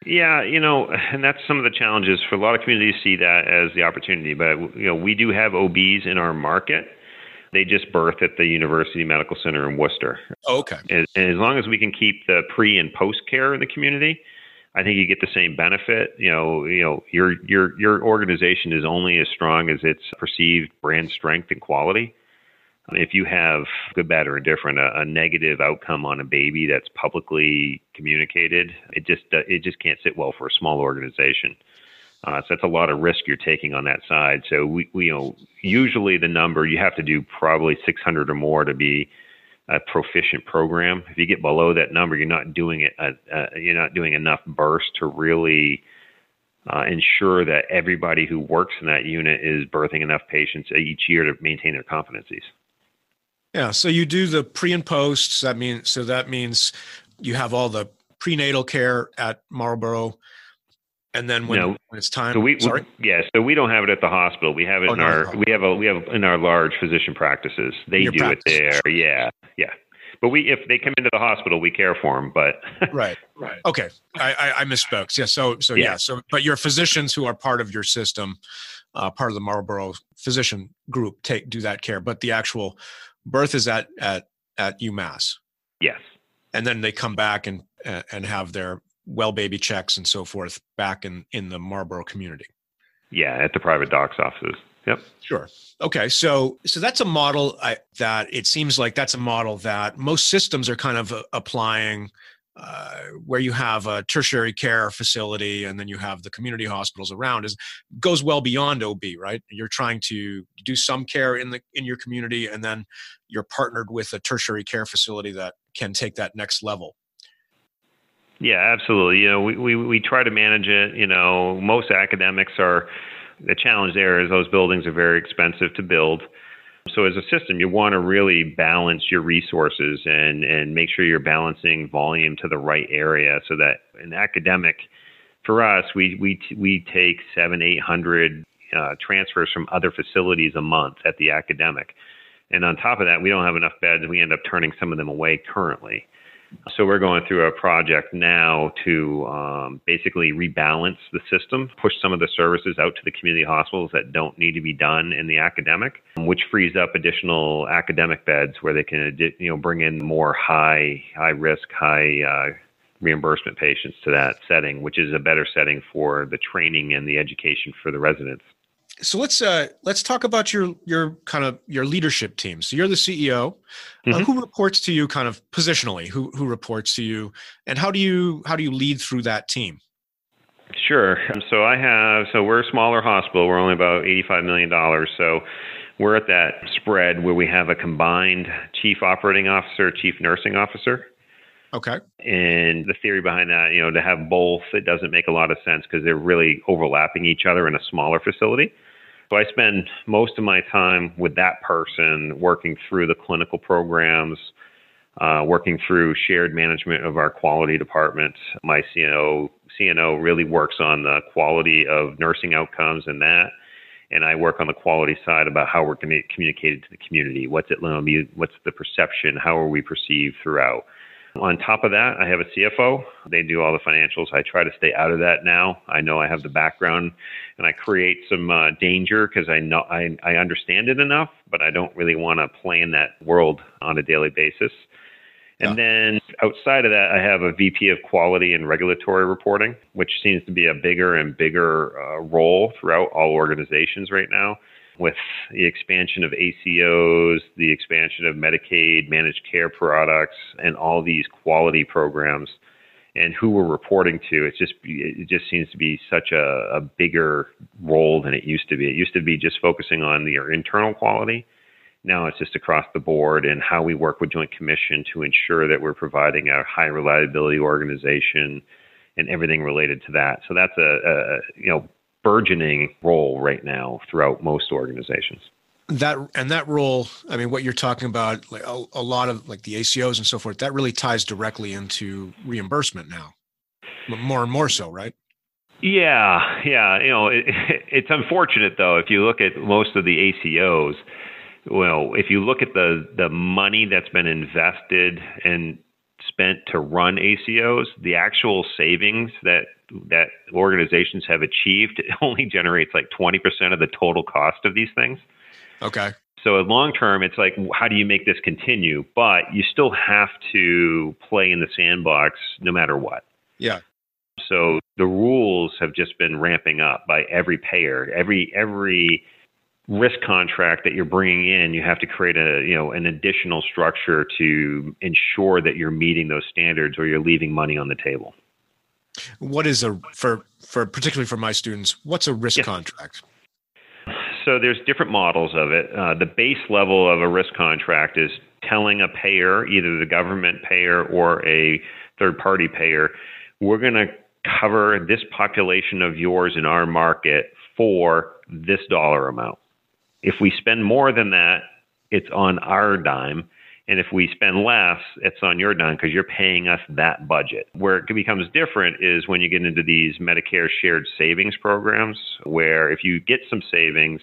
Speaker 2: Yeah, you know, and that's some of the challenges for a lot of communities see that as the opportunity. But you know, we do have OBs in our market. They just birth at the University Medical Center in Worcester.
Speaker 1: Oh, okay.
Speaker 2: And, and as long as we can keep the pre and post care in the community, I think you get the same benefit. You know, you know, your your your organization is only as strong as its perceived brand strength and quality. If you have good, bad, or indifferent, a, a negative outcome on a baby that's publicly communicated, it just uh, it just can't sit well for a small organization. Uh, so that's a lot of risk you're taking on that side. So we, we, you know, usually the number you have to do probably 600 or more to be a proficient program. If you get below that number, you're not doing it. Uh, uh, you're not doing enough burst to really uh, ensure that everybody who works in that unit is birthing enough patients each year to maintain their competencies.
Speaker 1: Yeah. So you do the pre and post. That means so that means you have all the prenatal care at Marlborough. And then when, no, when it's time,
Speaker 2: so we, sorry, we, yeah. So we don't have it at the hospital. We have it oh, in no, our, no. we have a, we have in our large physician practices. They do practice. it there. Yeah, yeah. But we, if they come into the hospital, we care for them. But
Speaker 1: right, right. Okay, I, I, I misspoke. Yeah. So, so yeah. yeah. So, but your physicians who are part of your system, uh, part of the Marlborough physician group, take do that care. But the actual birth is at at at UMass.
Speaker 2: Yes.
Speaker 1: And then they come back and and have their well baby checks and so forth back in in the Marlborough community.
Speaker 2: Yeah, at the private docs offices. Yep.
Speaker 1: Sure. Okay. So so that's a model I, that it seems like that's a model that most systems are kind of uh, applying uh, where you have a tertiary care facility and then you have the community hospitals around is goes well beyond OB, right? You're trying to do some care in the in your community and then you're partnered with a tertiary care facility that can take that next level.
Speaker 2: Yeah, absolutely. You know, we, we, we try to manage it. You know, most academics are the challenge there is those buildings are very expensive to build. So as a system, you want to really balance your resources and, and make sure you're balancing volume to the right area so that an academic, for us, we, we, we take seven, 800 uh, transfers from other facilities a month at the academic. And on top of that, we don't have enough beds. We end up turning some of them away currently. So we're going through a project now to um, basically rebalance the system, push some of the services out to the community hospitals that don't need to be done in the academic, which frees up additional academic beds where they can you know bring in more high high risk high uh, reimbursement patients to that setting, which is a better setting for the training and the education for the residents
Speaker 1: so let's uh, let's talk about your your kind of your leadership team. So you're the CEO. Uh, mm-hmm. Uh, who reports to you, kind of positionally? Who who reports to you, and how do you how do you lead through that team?
Speaker 2: Sure. So I have so we're a smaller hospital. We're only about eighty five million dollars. So we're at that spread where we have a combined chief operating officer, chief nursing officer.
Speaker 1: Okay.
Speaker 2: And the theory behind that, you know, to have both, it doesn't make a lot of sense because they're really overlapping each other in a smaller facility. So I spend most of my time with that person working through the clinical programs, uh, working through shared management of our quality department. My CNO CNO really works on the quality of nursing outcomes and that, and I work on the quality side about how we're communicated to the community. What's it? What's the perception? How are we perceived throughout? On top of that, I have a CFO. They do all the financials. I try to stay out of that now. I know I have the background, and I create some uh, danger because I know I, I understand it enough, but I don't really want to play in that world on a daily basis. And yeah. then outside of that, I have a VP of quality and regulatory reporting, which seems to be a bigger and bigger uh, role throughout all organizations right now with the expansion of ACOs, the expansion of Medicaid managed care products, and all these quality programs, and who we're reporting to. It's just it just seems to be such a, a bigger role than it used to be. It used to be just focusing on your internal quality. Now it's just across the board and how we work with Joint Commission to ensure that we're providing a high reliability organization and everything related to that. So that's a, a you know burgeoning role right now throughout most organizations.
Speaker 1: That and that role i mean what you're talking about like a, a, lot of like the acos and so forth that really ties directly into reimbursement now. More and more so right?
Speaker 2: Yeah yeah you know it, it's unfortunate though if you look at most of the acos well if you look at the the money that's been invested and spent to run ACOs, the actual savings that that organizations have achieved only generates like 20% of the total cost of these things.
Speaker 1: Okay.
Speaker 2: So long term, it's like, how do you make this continue? But you still have to play in the sandbox no matter what.
Speaker 1: Yeah.
Speaker 2: So the rules have just been ramping up by every payer. Every every risk contract that you're bringing in, you have to create a you know an additional structure to ensure that you're meeting those standards, or you're leaving money on the table.
Speaker 1: What is a for for particularly for my students? What's a risk contract?
Speaker 2: So there's different models of it. Uh, the base level of a risk contract is telling a payer, either the government payer or a third party payer, we're going to cover this population of yours in our market for this dollar amount. If we spend more than that, it's on our dime. And if we spend less, it's on your dime because you're paying us that budget. Where it becomes different is when you get into these Medicare shared savings programs, where if you get some savings,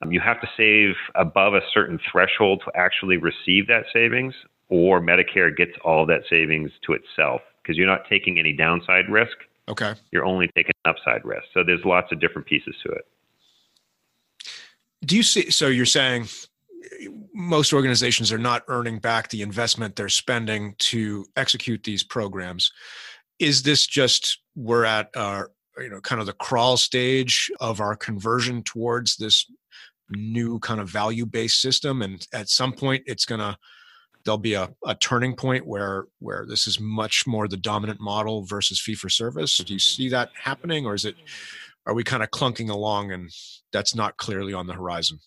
Speaker 2: um, you have to save above a certain threshold to actually receive that savings, or Medicare gets all that savings to itself because you're not taking any downside risk.
Speaker 1: Okay.
Speaker 2: You're only taking upside risk. So there's lots of different pieces to it.
Speaker 1: Do you see? So you're saying most organizations are not earning back the investment they're spending to execute these programs. Is this just we're at our you know kind of the crawl stage of our conversion towards this new kind of value based system and at some point it's going to there'll be a, a turning point where where this is much more the dominant model versus fee for service do you see that happening or is it are we kind of clunking along and that's not clearly on the horizon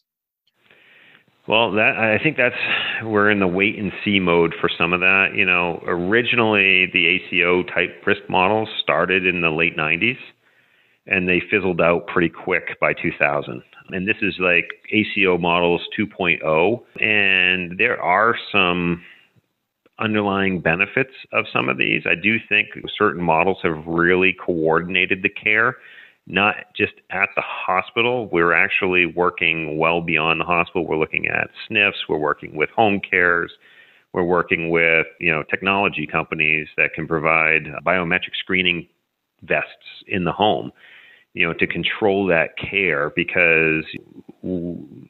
Speaker 2: well that i think that's we're in the wait and see mode for some of that you know originally the aco type risk models started in the late 90s and they fizzled out pretty quick by 2000 and this is like ACO models 2.0. And there are some underlying benefits of some of these. I do think certain models have really coordinated the care, not just at the hospital. We're actually working well beyond the hospital. We're looking at SNFs, we're working with home cares. We're working with, you know, technology companies that can provide biometric screening vests in the home you know, to control that care because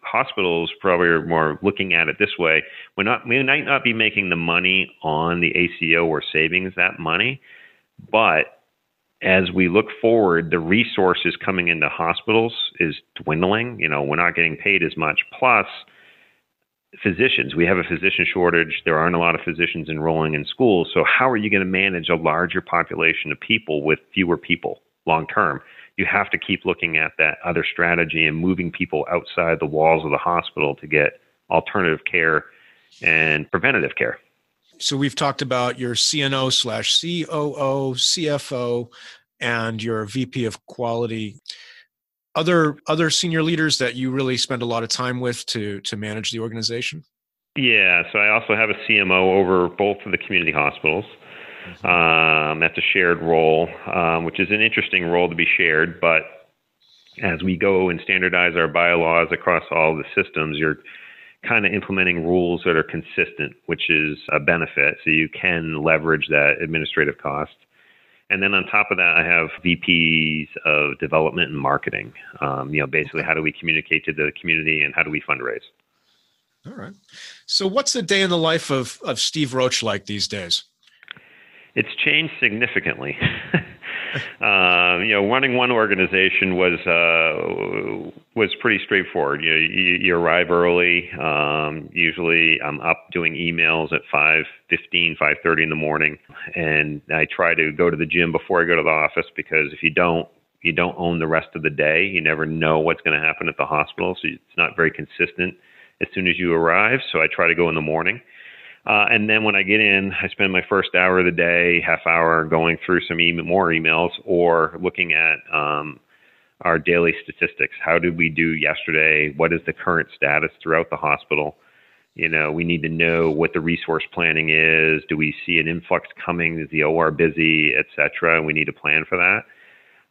Speaker 2: hospitals probably are more looking at it this way. We're not, we might not be making the money on the ACO or savings that money, but as we look forward, the resources coming into hospitals is dwindling. You know, we're not getting paid as much. Plus, physicians, we have a physician shortage. There aren't a lot of physicians enrolling in schools. So, how are you going to manage a larger population of people with fewer people long term? you have to keep looking at that other strategy and moving people outside the walls of the hospital to get alternative care and preventative care.
Speaker 1: So we've talked about your CNO slash COO, CFO, and your VP of quality. Other other senior leaders that you really spend a lot of time with to to manage the organization.
Speaker 2: Yeah, so I also have a CMO over both of the community hospitals. Um, that's a shared role, um, which is an interesting role to be shared. But as we go and standardize our bylaws across all the systems, you're kind of implementing rules that are consistent, which is a benefit. So you can leverage that administrative cost. And then on top of that, I have VPs of development and marketing. Um, you know, basically, how do we communicate to the community and how do we fundraise?
Speaker 1: All right. So, what's the day in the life of of Steve Roach like these days?
Speaker 2: It's changed significantly. um, you know, running one organization was uh, was pretty straightforward. You, you, you arrive early. Um, usually, I'm up doing emails at five fifteen, five thirty in the morning, and I try to go to the gym before I go to the office because if you don't, you don't own the rest of the day. You never know what's going to happen at the hospital, so it's not very consistent as soon as you arrive. So I try to go in the morning. Uh, and then when I get in, I spend my first hour of the day, half hour, going through some e- more emails or looking at um, our daily statistics. How did we do yesterday? What is the current status throughout the hospital? You know, we need to know what the resource planning is. Do we see an influx coming? Is the OR busy, et cetera? We need to plan for that.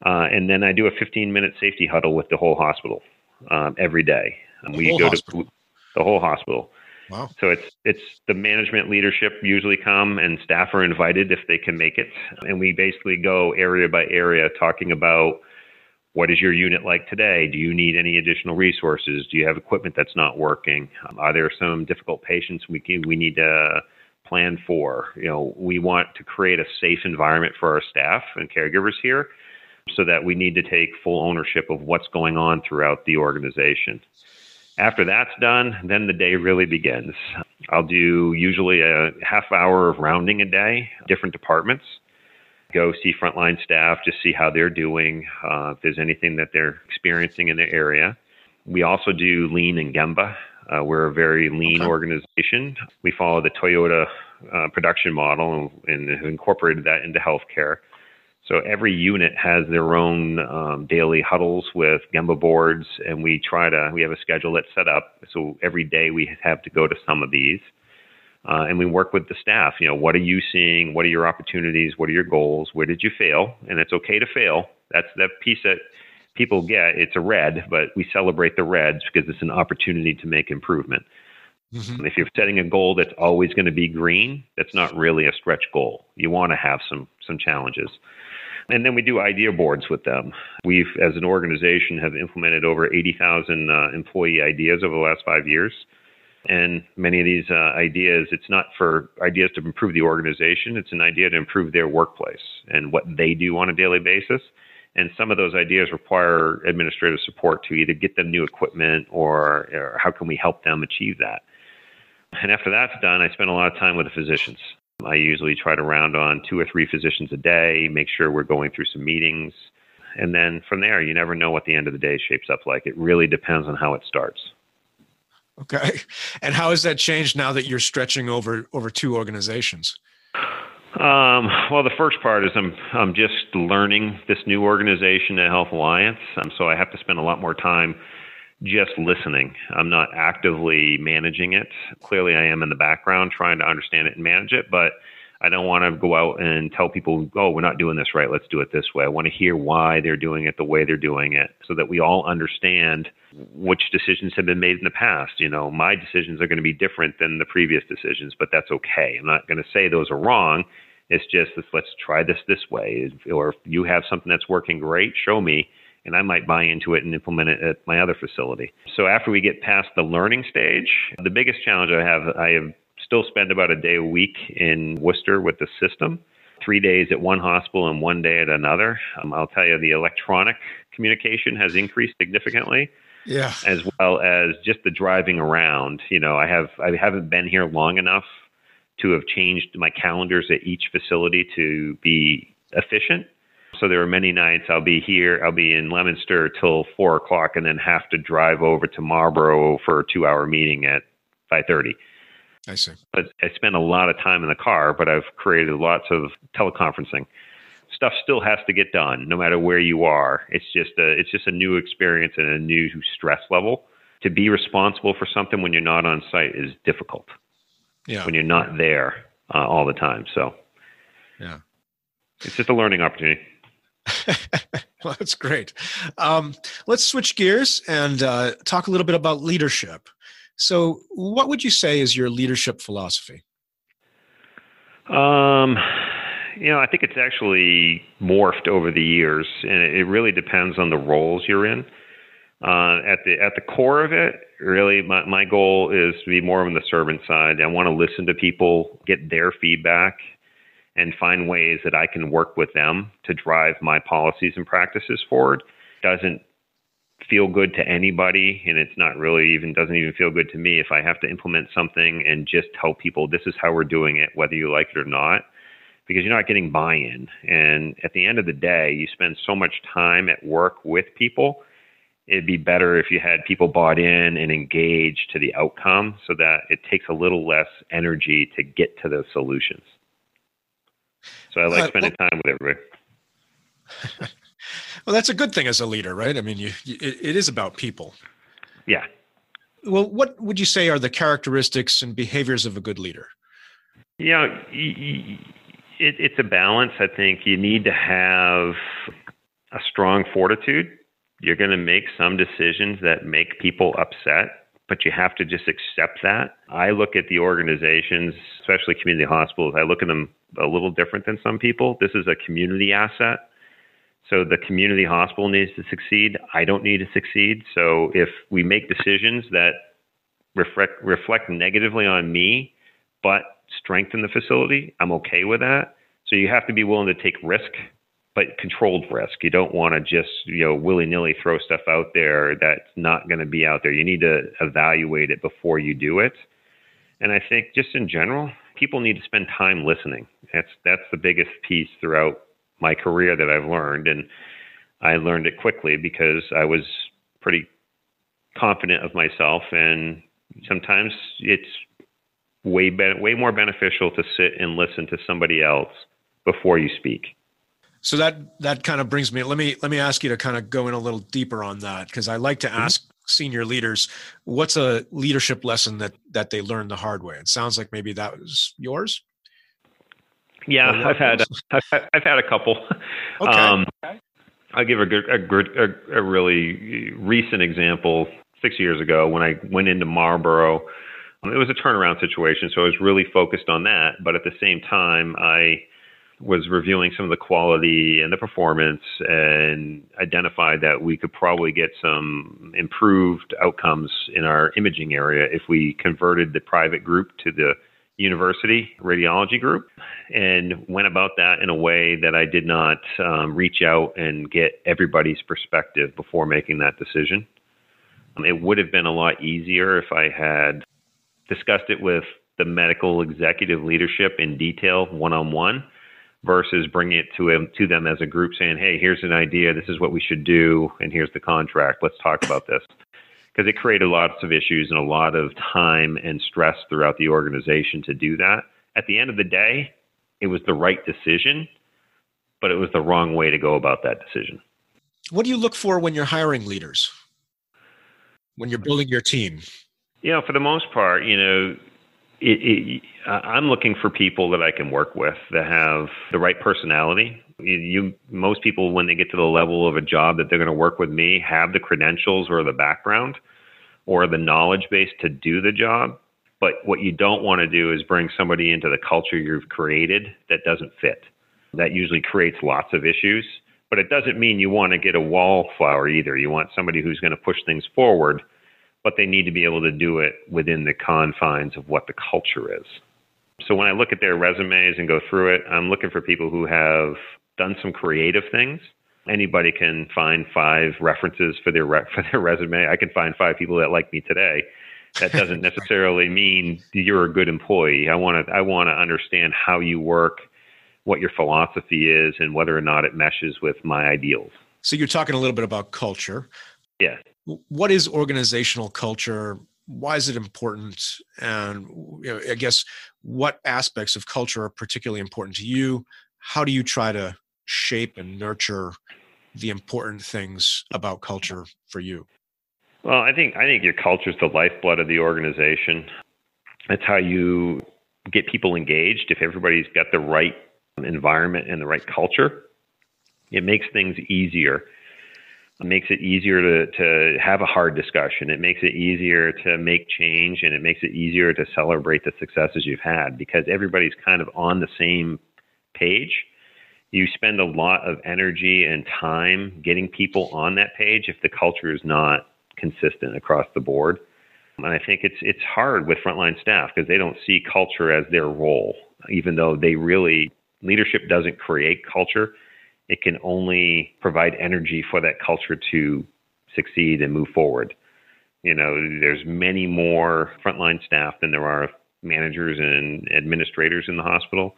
Speaker 2: Uh, and then I do a 15 minute safety huddle with the whole hospital um, every day.
Speaker 1: And we go hospital. to
Speaker 2: the whole hospital.
Speaker 1: Wow.
Speaker 2: So it's it's the management leadership usually come and staff are invited if they can make it, and we basically go area by area talking about what is your unit like today? Do you need any additional resources? Do you have equipment that's not working? Um, are there some difficult patients we can, we need to plan for? You know, we want to create a safe environment for our staff and caregivers here, so that we need to take full ownership of what's going on throughout the organization. After that's done, then the day really begins. I'll do usually a half hour of rounding a day, different departments. Go see frontline staff, just see how they're doing, uh, if there's anything that they're experiencing in their area. We also do lean and Gemba. Uh, we're a very lean okay. organization. We follow the Toyota uh, production model and, and have incorporated that into healthcare. So every unit has their own um, daily huddles with Gemba boards, and we try to we have a schedule that's set up. So every day we have to go to some of these, uh, and we work with the staff. You know, what are you seeing? What are your opportunities? What are your goals? Where did you fail? And it's okay to fail. That's that piece that people get. It's a red, but we celebrate the reds because it's an opportunity to make improvement. Mm-hmm. If you're setting a goal that's always going to be green, that's not really a stretch goal. You want to have some some challenges. And then we do idea boards with them. We've, as an organization, have implemented over 80,000 uh, employee ideas over the last five years. And many of these uh, ideas, it's not for ideas to improve the organization, it's an idea to improve their workplace and what they do on a daily basis. And some of those ideas require administrative support to either get them new equipment or, or how can we help them achieve that. And after that's done, I spend a lot of time with the physicians. I usually try to round on two or three physicians a day, make sure we're going through some meetings. And then from there, you never know what the end of the day shapes up like. It really depends on how it starts.
Speaker 1: Okay. And how has that changed now that you're stretching over over two organizations?
Speaker 2: Um, well, the first part is I'm I'm just learning this new organization, the Health Alliance, um, so I have to spend a lot more time just listening. I'm not actively managing it. Clearly, I am in the background trying to understand it and manage it, but I don't want to go out and tell people, oh, we're not doing this right. Let's do it this way. I want to hear why they're doing it the way they're doing it so that we all understand which decisions have been made in the past. You know, my decisions are going to be different than the previous decisions, but that's okay. I'm not going to say those are wrong. It's just let's try this this way. Or if you have something that's working great, show me and I might buy into it and implement it at my other facility. So after we get past the learning stage, the biggest challenge I have, I have still spend about a day a week in Worcester with the system, three days at one hospital and one day at another. Um, I'll tell you, the electronic communication has increased significantly.
Speaker 1: Yeah.
Speaker 2: As well as just the driving around. You know, I have I haven't been here long enough to have changed my calendars at each facility to be efficient. So there are many nights I'll be here, I'll be in Leominster till four o'clock, and then have to drive over to Marlborough for a two-hour meeting at five thirty.
Speaker 1: I see.
Speaker 2: But I spend a lot of time in the car, but I've created lots of teleconferencing. Stuff still has to get done, no matter where you are. It's just a it's just a new experience and a new stress level. To be responsible for something when you're not on site is difficult.
Speaker 1: Yeah.
Speaker 2: When you're not there uh, all the time, so
Speaker 1: yeah,
Speaker 2: it's just a learning opportunity.
Speaker 1: well, that's great. Um, let's switch gears and uh, talk a little bit about leadership. So, what would you say is your leadership philosophy?
Speaker 2: Um, you know, I think it's actually morphed over the years, and it really depends on the roles you're in. Uh, at the at the core of it, really, my, my goal is to be more on the servant side. I want to listen to people, get their feedback, and find ways that I can work with them to drive my policies and practices forward. Doesn't feel good to anybody and it's not really even doesn't even feel good to me if I have to implement something and just tell people this is how we're doing it whether you like it or not because you're not getting buy-in and at the end of the day you spend so much time at work with people it'd be better if you had people bought in and engaged to the outcome so that it takes a little less energy to get to those solutions so I like uh, spending well, time with everybody.
Speaker 1: well, that's a good thing as a leader, right? I mean, you, you it, it is about people.
Speaker 2: Yeah.
Speaker 1: Well, what would you say are the characteristics and behaviors of a good leader?
Speaker 2: Yeah, it, it's a balance. I think you need to have a strong fortitude. You're going to make some decisions that make people upset, but you have to just accept that. I look at the organizations, especially community hospitals, I look at them a little different than some people. This is a community asset. So the community hospital needs to succeed. I don't need to succeed. So if we make decisions that reflect reflect negatively on me, but strengthen the facility, I'm okay with that. So you have to be willing to take risk, but controlled risk. You don't want to just you know willy nilly throw stuff out there that's not going to be out there. You need to evaluate it before you do it. And I think just in general, people need to spend time listening. That's that's the biggest piece throughout my career that I've learned, and I learned it quickly because I was pretty confident of myself. And sometimes it's way be- way more beneficial to sit and listen to somebody else before you speak.
Speaker 1: So that that kind of brings me. Let me let me ask you to kind of go in a little deeper on that because I like to mm-hmm. ask mm-hmm. senior leaders what's a leadership lesson that that they learned the hard way. It sounds like maybe that was yours.
Speaker 2: Yeah, I've had I've, I've had a couple.
Speaker 1: Okay. Um,
Speaker 2: I'll give a good, a good, a, a really recent example. Six years ago, when I went into Marlborough, it was a turnaround situation, so I was really focused on that. But at the same time, I was reviewing some of the quality and the performance and identified that we could probably get some improved outcomes in our imaging area if we converted the private group to the university radiology group and went about that in a way that I did not um, reach out and get everybody's perspective before making that decision. Um, it would have been a lot easier if I had discussed it with the medical executive leadership in detail one on one versus bringing it to him to them as a group saying, "Hey, here's an idea. This is what we should do, and here's the contract. Let's talk about this." Because it created lots of issues and a lot of time and stress throughout the organization to do that. At the end of the day, it was the right decision, but it was the wrong way to go about that decision.
Speaker 1: What do you look for when you're hiring leaders? When you're building your team?
Speaker 2: You know, for the most part, you know, it, it, I'm looking for people that I can work with that have the right personality. You, most people, when they get to the level of a job that they're going to work with me, have the credentials or the background or the knowledge base to do the job. But what you don't want to do is bring somebody into the culture you've created that doesn't fit. That usually creates lots of issues. But it doesn't mean you want to get a wallflower either. You want somebody who's going to push things forward but they need to be able to do it within the confines of what the culture is. So when I look at their resumes and go through it, I'm looking for people who have done some creative things. Anybody can find five references for their re- for their resume. I can find five people that like me today. That doesn't necessarily mean you're a good employee. I want to I want to understand how you work, what your philosophy is, and whether or not it meshes with my ideals.
Speaker 1: So you're talking a little bit about culture.
Speaker 2: Yeah
Speaker 1: what is organizational culture? Why is it important? And you know, i guess what aspects of culture are particularly important to you? How do you try to shape and nurture the important things about culture for you?
Speaker 2: Well i think i think your culture is the lifeblood of the organization. It's how you get people engaged. If everybody's got the right environment and the right culture it makes things easier it makes it easier to, to have a hard discussion. It makes it easier to make change and it makes it easier to celebrate the successes you've had because everybody's kind of on the same page. You spend a lot of energy and time getting people on that page if the culture is not consistent across the board. And I think it's it's hard with frontline staff because they don't see culture as their role, even though they really leadership doesn't create culture it can only provide energy for that culture to succeed and move forward. You know, there's many more frontline staff than there are managers and administrators in the hospital.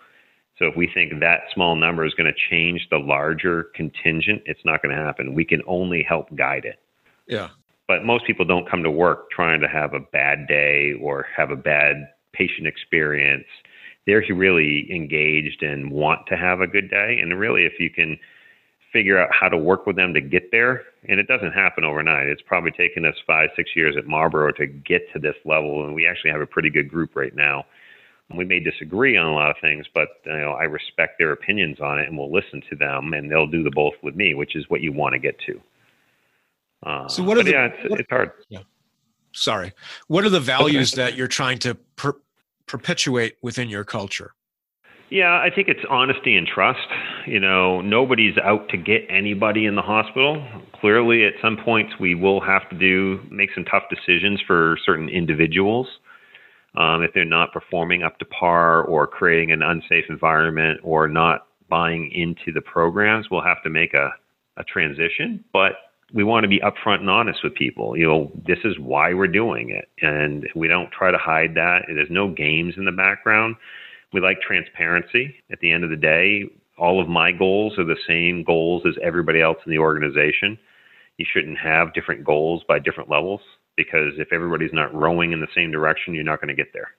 Speaker 2: So if we think that small number is going to change the larger contingent, it's not going to happen. We can only help guide it.
Speaker 1: Yeah.
Speaker 2: But most people don't come to work trying to have a bad day or have a bad patient experience they're really engaged and want to have a good day. And really, if you can figure out how to work with them to get there, and it doesn't happen overnight. It's probably taken us five, six years at Marlborough to get to this level, and we actually have a pretty good group right now. We may disagree on a lot of things, but you know, I respect their opinions on it, and we'll listen to them, and they'll do the both with me, which is what you want to get to.
Speaker 1: Uh, so what are the,
Speaker 2: yeah, it's,
Speaker 1: what,
Speaker 2: it's hard.
Speaker 1: Yeah. sorry. What are the values that you're trying to per- perpetuate within your culture?
Speaker 2: Yeah, I think it's honesty and trust. You know, nobody's out to get anybody in the hospital. Clearly, at some points, we will have to do make some tough decisions for certain individuals um, if they're not performing up to par or creating an unsafe environment or not buying into the programs. We'll have to make a, a transition, but we want to be upfront and honest with people. You know, this is why we're doing it, and we don't try to hide that. There's no games in the background. We like transparency. At the end of the day, all of my goals are the same goals as everybody else in the organization. You shouldn't have different goals by different levels because if everybody's not rowing in the same direction, you're not going to get there.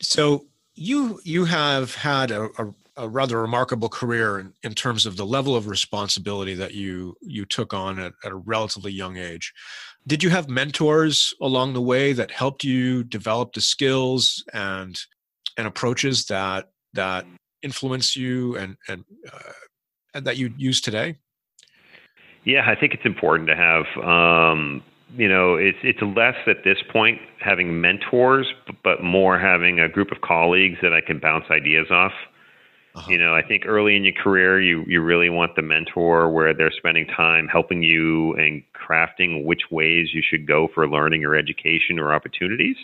Speaker 1: So you you have had a, a, a rather remarkable career in, in, terms of the level of responsibility that you you took on at, at a relatively young age. Did you have mentors along the way that helped you develop the skills and and approaches that that influence you and and, uh, and that you use today?
Speaker 2: Yeah, I think it's important to have. Um, you know, it's it's less at this point having mentors, but more having a group of colleagues that I can bounce ideas off. Uh-huh. You know, I think early in your career, you you really want the mentor where they're spending time helping you and crafting which ways you should go for learning or education or opportunities.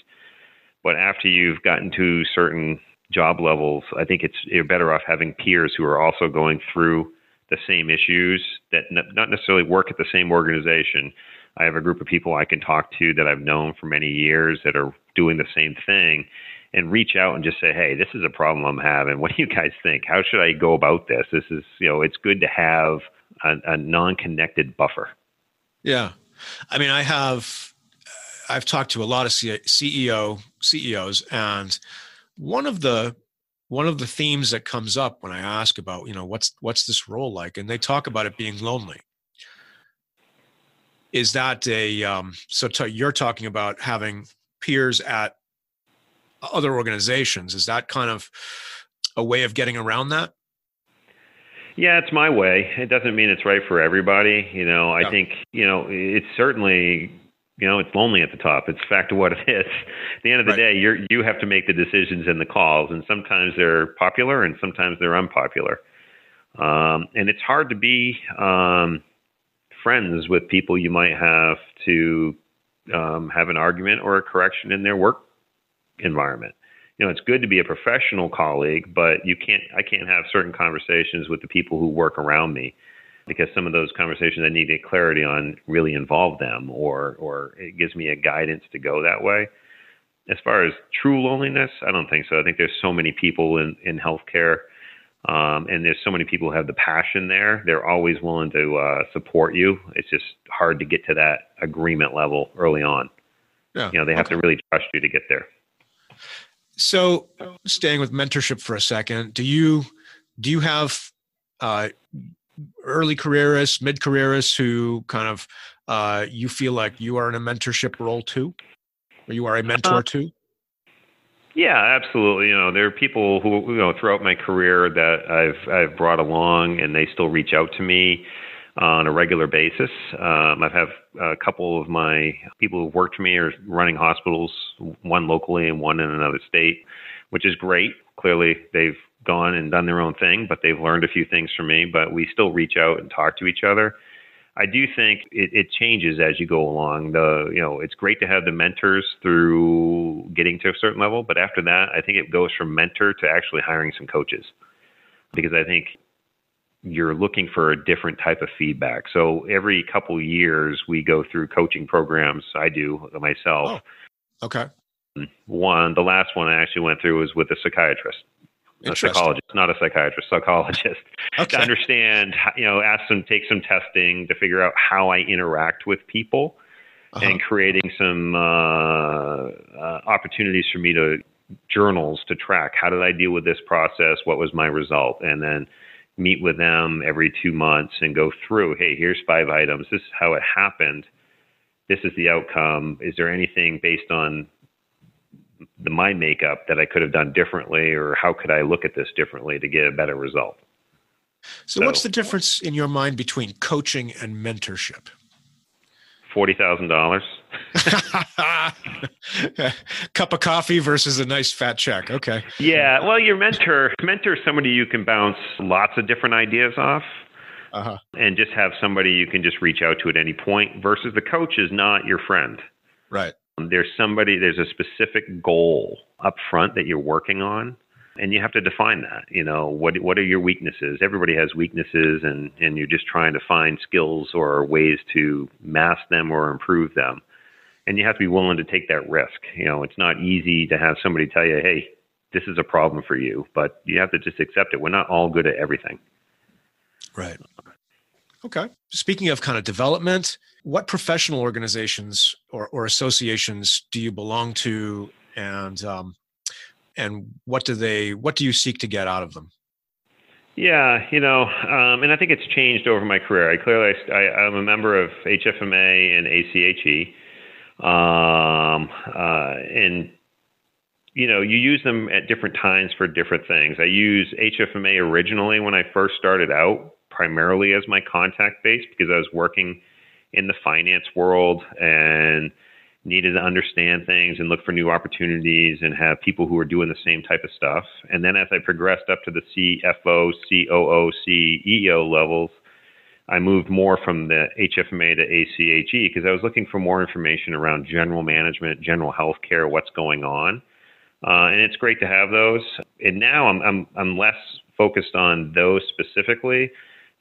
Speaker 2: But after you've gotten to certain job levels, I think it's you're better off having peers who are also going through the same issues that not necessarily work at the same organization. I have a group of people I can talk to that I've known for many years that are doing the same thing and reach out and just say, "Hey, this is a problem I'm having. What do you guys think? How should I go about this?" This is, you know, it's good to have a, a non-connected buffer.
Speaker 1: Yeah, I mean, I have I've talked to a lot of CEO CEOs, and one of the one of the themes that comes up when I ask about, you know, what's what's this role like, and they talk about it being lonely. Is that a um, so t- you're talking about having peers at other organizations? Is that kind of a way of getting around that?
Speaker 2: Yeah, it's my way. It doesn't mean it's right for everybody. You know, I think, you know, it's certainly you know, it's lonely at the top. It's fact of what it is. At the end of the right. day, you you have to make the decisions and the calls, and sometimes they're popular and sometimes they're unpopular. Um, and it's hard to be um, friends with people you might have to um, have an argument or a correction in their work environment. You know, it's good to be a professional colleague, but you can't. I can't have certain conversations with the people who work around me because some of those conversations I need to get clarity on really involve them or or it gives me a guidance to go that way. As far as true loneliness, I don't think so. I think there's so many people in, in healthcare um, and there's so many people who have the passion there. They're always willing to uh, support you. It's just hard to get to that agreement level early on. Yeah. You know, they have okay. to really trust you to get there.
Speaker 1: So, staying with mentorship for a second, do you do you have uh, early careerists, mid careerists who kind of uh, you feel like you are in a mentorship role too, or you are a mentor uh, too?
Speaker 2: Yeah, absolutely. You know, there are people who you know throughout my career that I've I've brought along, and they still reach out to me on a regular basis. Um, I've have a couple of my people who've worked for me are running hospitals, one locally and one in another state, which is great. Clearly, they've gone and done their own thing, but they've learned a few things from me. But we still reach out and talk to each other. I do think it, it, changes as you go along. The you know it's great to have the mentors through getting to a certain level, but after that, I think it goes from mentor to actually hiring some coaches, because I think you're looking for a different type of feedback. So every couple years, we go through coaching programs. I do myself.
Speaker 1: Oh, okay.
Speaker 2: One, the last one I actually went through was with a psychiatrist a psychologist, not a psychiatrist, psychologist, okay. to understand, you know, ask them, take some testing to figure out how I interact with people uh-huh. and creating some uh, uh, opportunities for me to journals to track how did I deal with this process? What was my result? And then meet with them every two months and go through, hey, here's five items. This is how it happened. This is the outcome. Is there anything based on the my makeup that I could have done differently, or how could I look at this differently to get a better result?
Speaker 1: So, so what's the difference in your mind between coaching and mentorship?
Speaker 2: Forty thousand dollars.
Speaker 1: Cup of coffee versus a nice fat check. Okay.
Speaker 2: Yeah. Well, your mentor, mentor is somebody you can bounce lots of different ideas off. Uh-huh. And just have somebody you can just reach out to at any point versus the coach is not your friend.
Speaker 1: Right.
Speaker 2: There's somebody, there's a specific goal up front that you're working on and you have to define that you know what what are your weaknesses everybody has weaknesses and and you're just trying to find skills or ways to mask them or improve them and you have to be willing to take that risk. You know it's not easy to have somebody tell you hey this is a problem for you but you have to just accept it. We're not all good at everything.
Speaker 1: Right. Okay. Speaking of kind of development what professional organizations or, or associations do you belong to? And um, and what do they what do you seek to get out of them?
Speaker 2: Yeah, you know, um, and I think it's changed over my career. I clearly, I, am a member of HFMA and ACHE, um, uh, and you know, you use them at different times for different things. I use HFMA originally when I first started out, primarily as my contact base because I was working in the finance world and needed to understand things and look for new opportunities and have people who are doing the same type of stuff. And then as I progressed up to the CFO, COO, CEO levels, I moved more from the HFMA to ACHE because I was looking for more information around general management, general healthcare, what's going on. Uh, and it's great to have those. And now I'm, I'm, I'm less focused on those specifically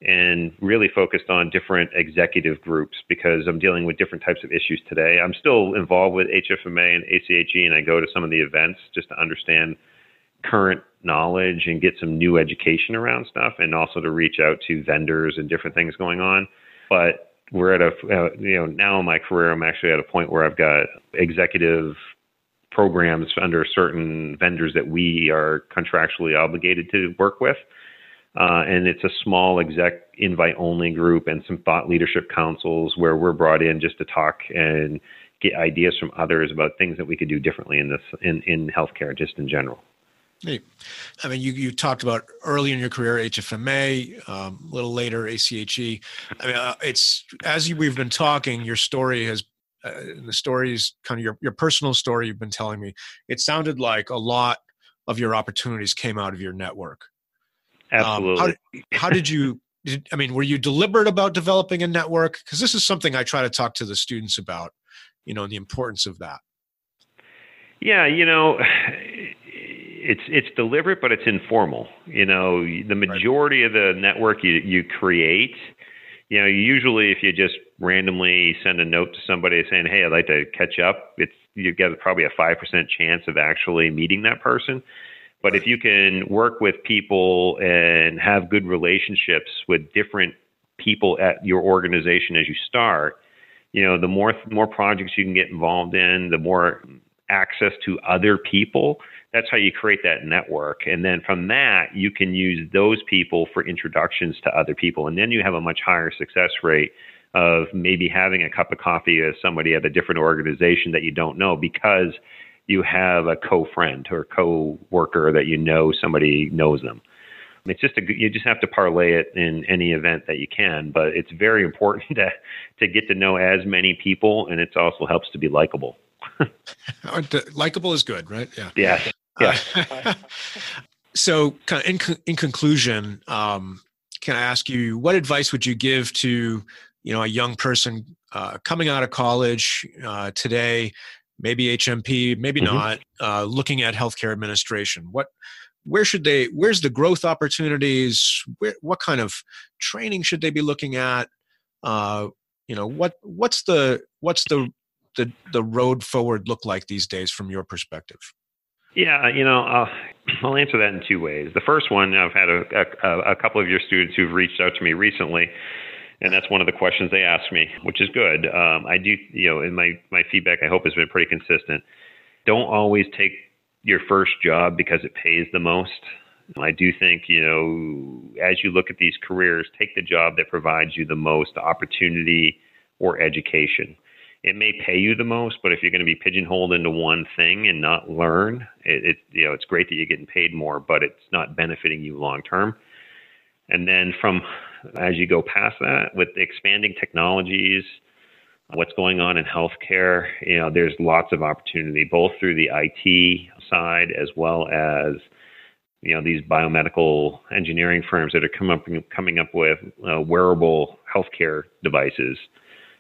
Speaker 2: and really focused on different executive groups because I'm dealing with different types of issues today. I'm still involved with HFMA and ACHE, and I go to some of the events just to understand current knowledge and get some new education around stuff, and also to reach out to vendors and different things going on. But we're at a, uh, you know, now in my career, I'm actually at a point where I've got executive programs under certain vendors that we are contractually obligated to work with. Uh, and it's a small exec invite only group and some thought leadership councils where we're brought in just to talk and get ideas from others about things that we could do differently in this in, in healthcare just in general.
Speaker 1: Hey, I mean, you, you talked about early in your career HFMA, um, a little later ACHE. I mean, uh, it's as you, we've been talking, your story has uh, the stories kind of your, your personal story you've been telling me. It sounded like a lot of your opportunities came out of your network.
Speaker 2: Absolutely.
Speaker 1: Um, how, how, did you? Did, I mean, were you deliberate about developing a network? Because this is something I try to talk to the students about. You know, the importance of that.
Speaker 2: Yeah, you know, it's it's deliberate, but it's informal. You know, the majority right. of the network you you create, you know, usually if you just randomly send a note to somebody saying, "Hey, I'd like to catch up," it's you get probably a five percent chance of actually meeting that person. But if you can work with people and have good relationships with different people at your organization as you start, you know, the more more projects you can get involved in, the more access to other people. That's how you create that network. And then from that, you can use those people for introductions to other people. And then you have a much higher success rate of maybe having a cup of coffee with somebody at a different organization that you don't know because you have a co-friend or co-worker that you know somebody knows them. It's just a you just have to parlay it in any event that you can, but it's very important to to get to know as many people, and it also helps to be likable.
Speaker 1: likable is good, right?
Speaker 2: Yeah. Yeah. Yeah. Uh,
Speaker 1: so, kind of in in conclusion, um, can I ask you what advice would you give to you know a young person uh, coming out of college uh, today maybe HMP, maybe mm-hmm. not, uh, looking at healthcare administration. What, where should they? Where's the growth opportunities? Where, what kind of training should they be looking at? Uh, you know, what what's the what's the the the road forward look like these days from your perspective?
Speaker 2: Yeah, you know, I'll, I'll answer that in two ways. The first one, I've had a, a, a couple of your students who've reached out to me recently and that's one of the questions they ask me, which is good. Um, I do, you know, in my my feedback, I hope has been pretty consistent. Don't always take your first job because it pays the most. I do think, you know, as you look at these careers, take the job that provides you the most opportunity or education. It may pay you the most, but if you're going to be pigeonholed into one thing and not learn, it, it you know, it's great that you're getting paid more, but it's not benefiting you long term. And then from as you go past that with expanding technologies, what's going on in healthcare. You know, there's lots of opportunity both through the IT side as well as you know these biomedical engineering firms that are come up, coming up with uh, wearable healthcare devices.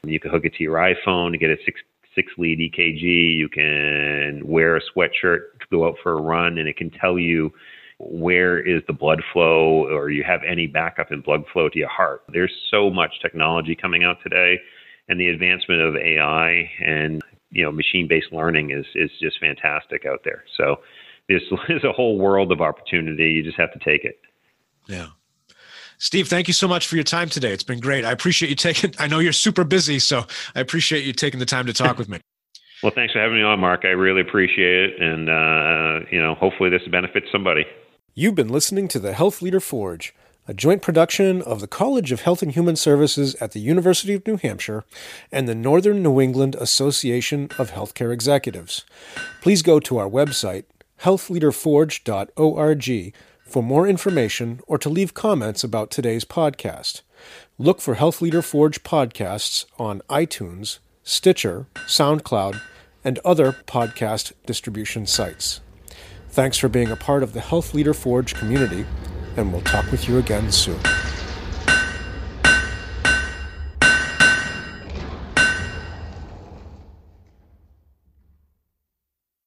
Speaker 2: You can hook it to your iPhone to get a six six lead EKG. You can wear a sweatshirt to go out for a run, and it can tell you where is the blood flow or you have any backup in blood flow to your heart. There's so much technology coming out today and the advancement of AI and you know machine-based learning is is just fantastic out there. So there's there's a whole world of opportunity. You just have to take it.
Speaker 1: Yeah. Steve, thank you so much for your time today. It's been great. I appreciate you taking I know you're super busy, so I appreciate you taking the time to talk with me.
Speaker 2: Well, thanks for having me on, Mark. I really appreciate it and uh, you know, hopefully this benefits somebody.
Speaker 1: You've been listening to the Health Leader Forge, a joint production of the College of Health and Human Services at the University of New Hampshire and the Northern New England Association of Healthcare Executives. Please go to our website, healthleaderforge.org, for more information or to leave comments about today's podcast. Look for Health Leader Forge podcasts on iTunes, Stitcher, SoundCloud, and other podcast distribution sites. Thanks for being a part of the Health Leader Forge community, and we'll talk with you again soon.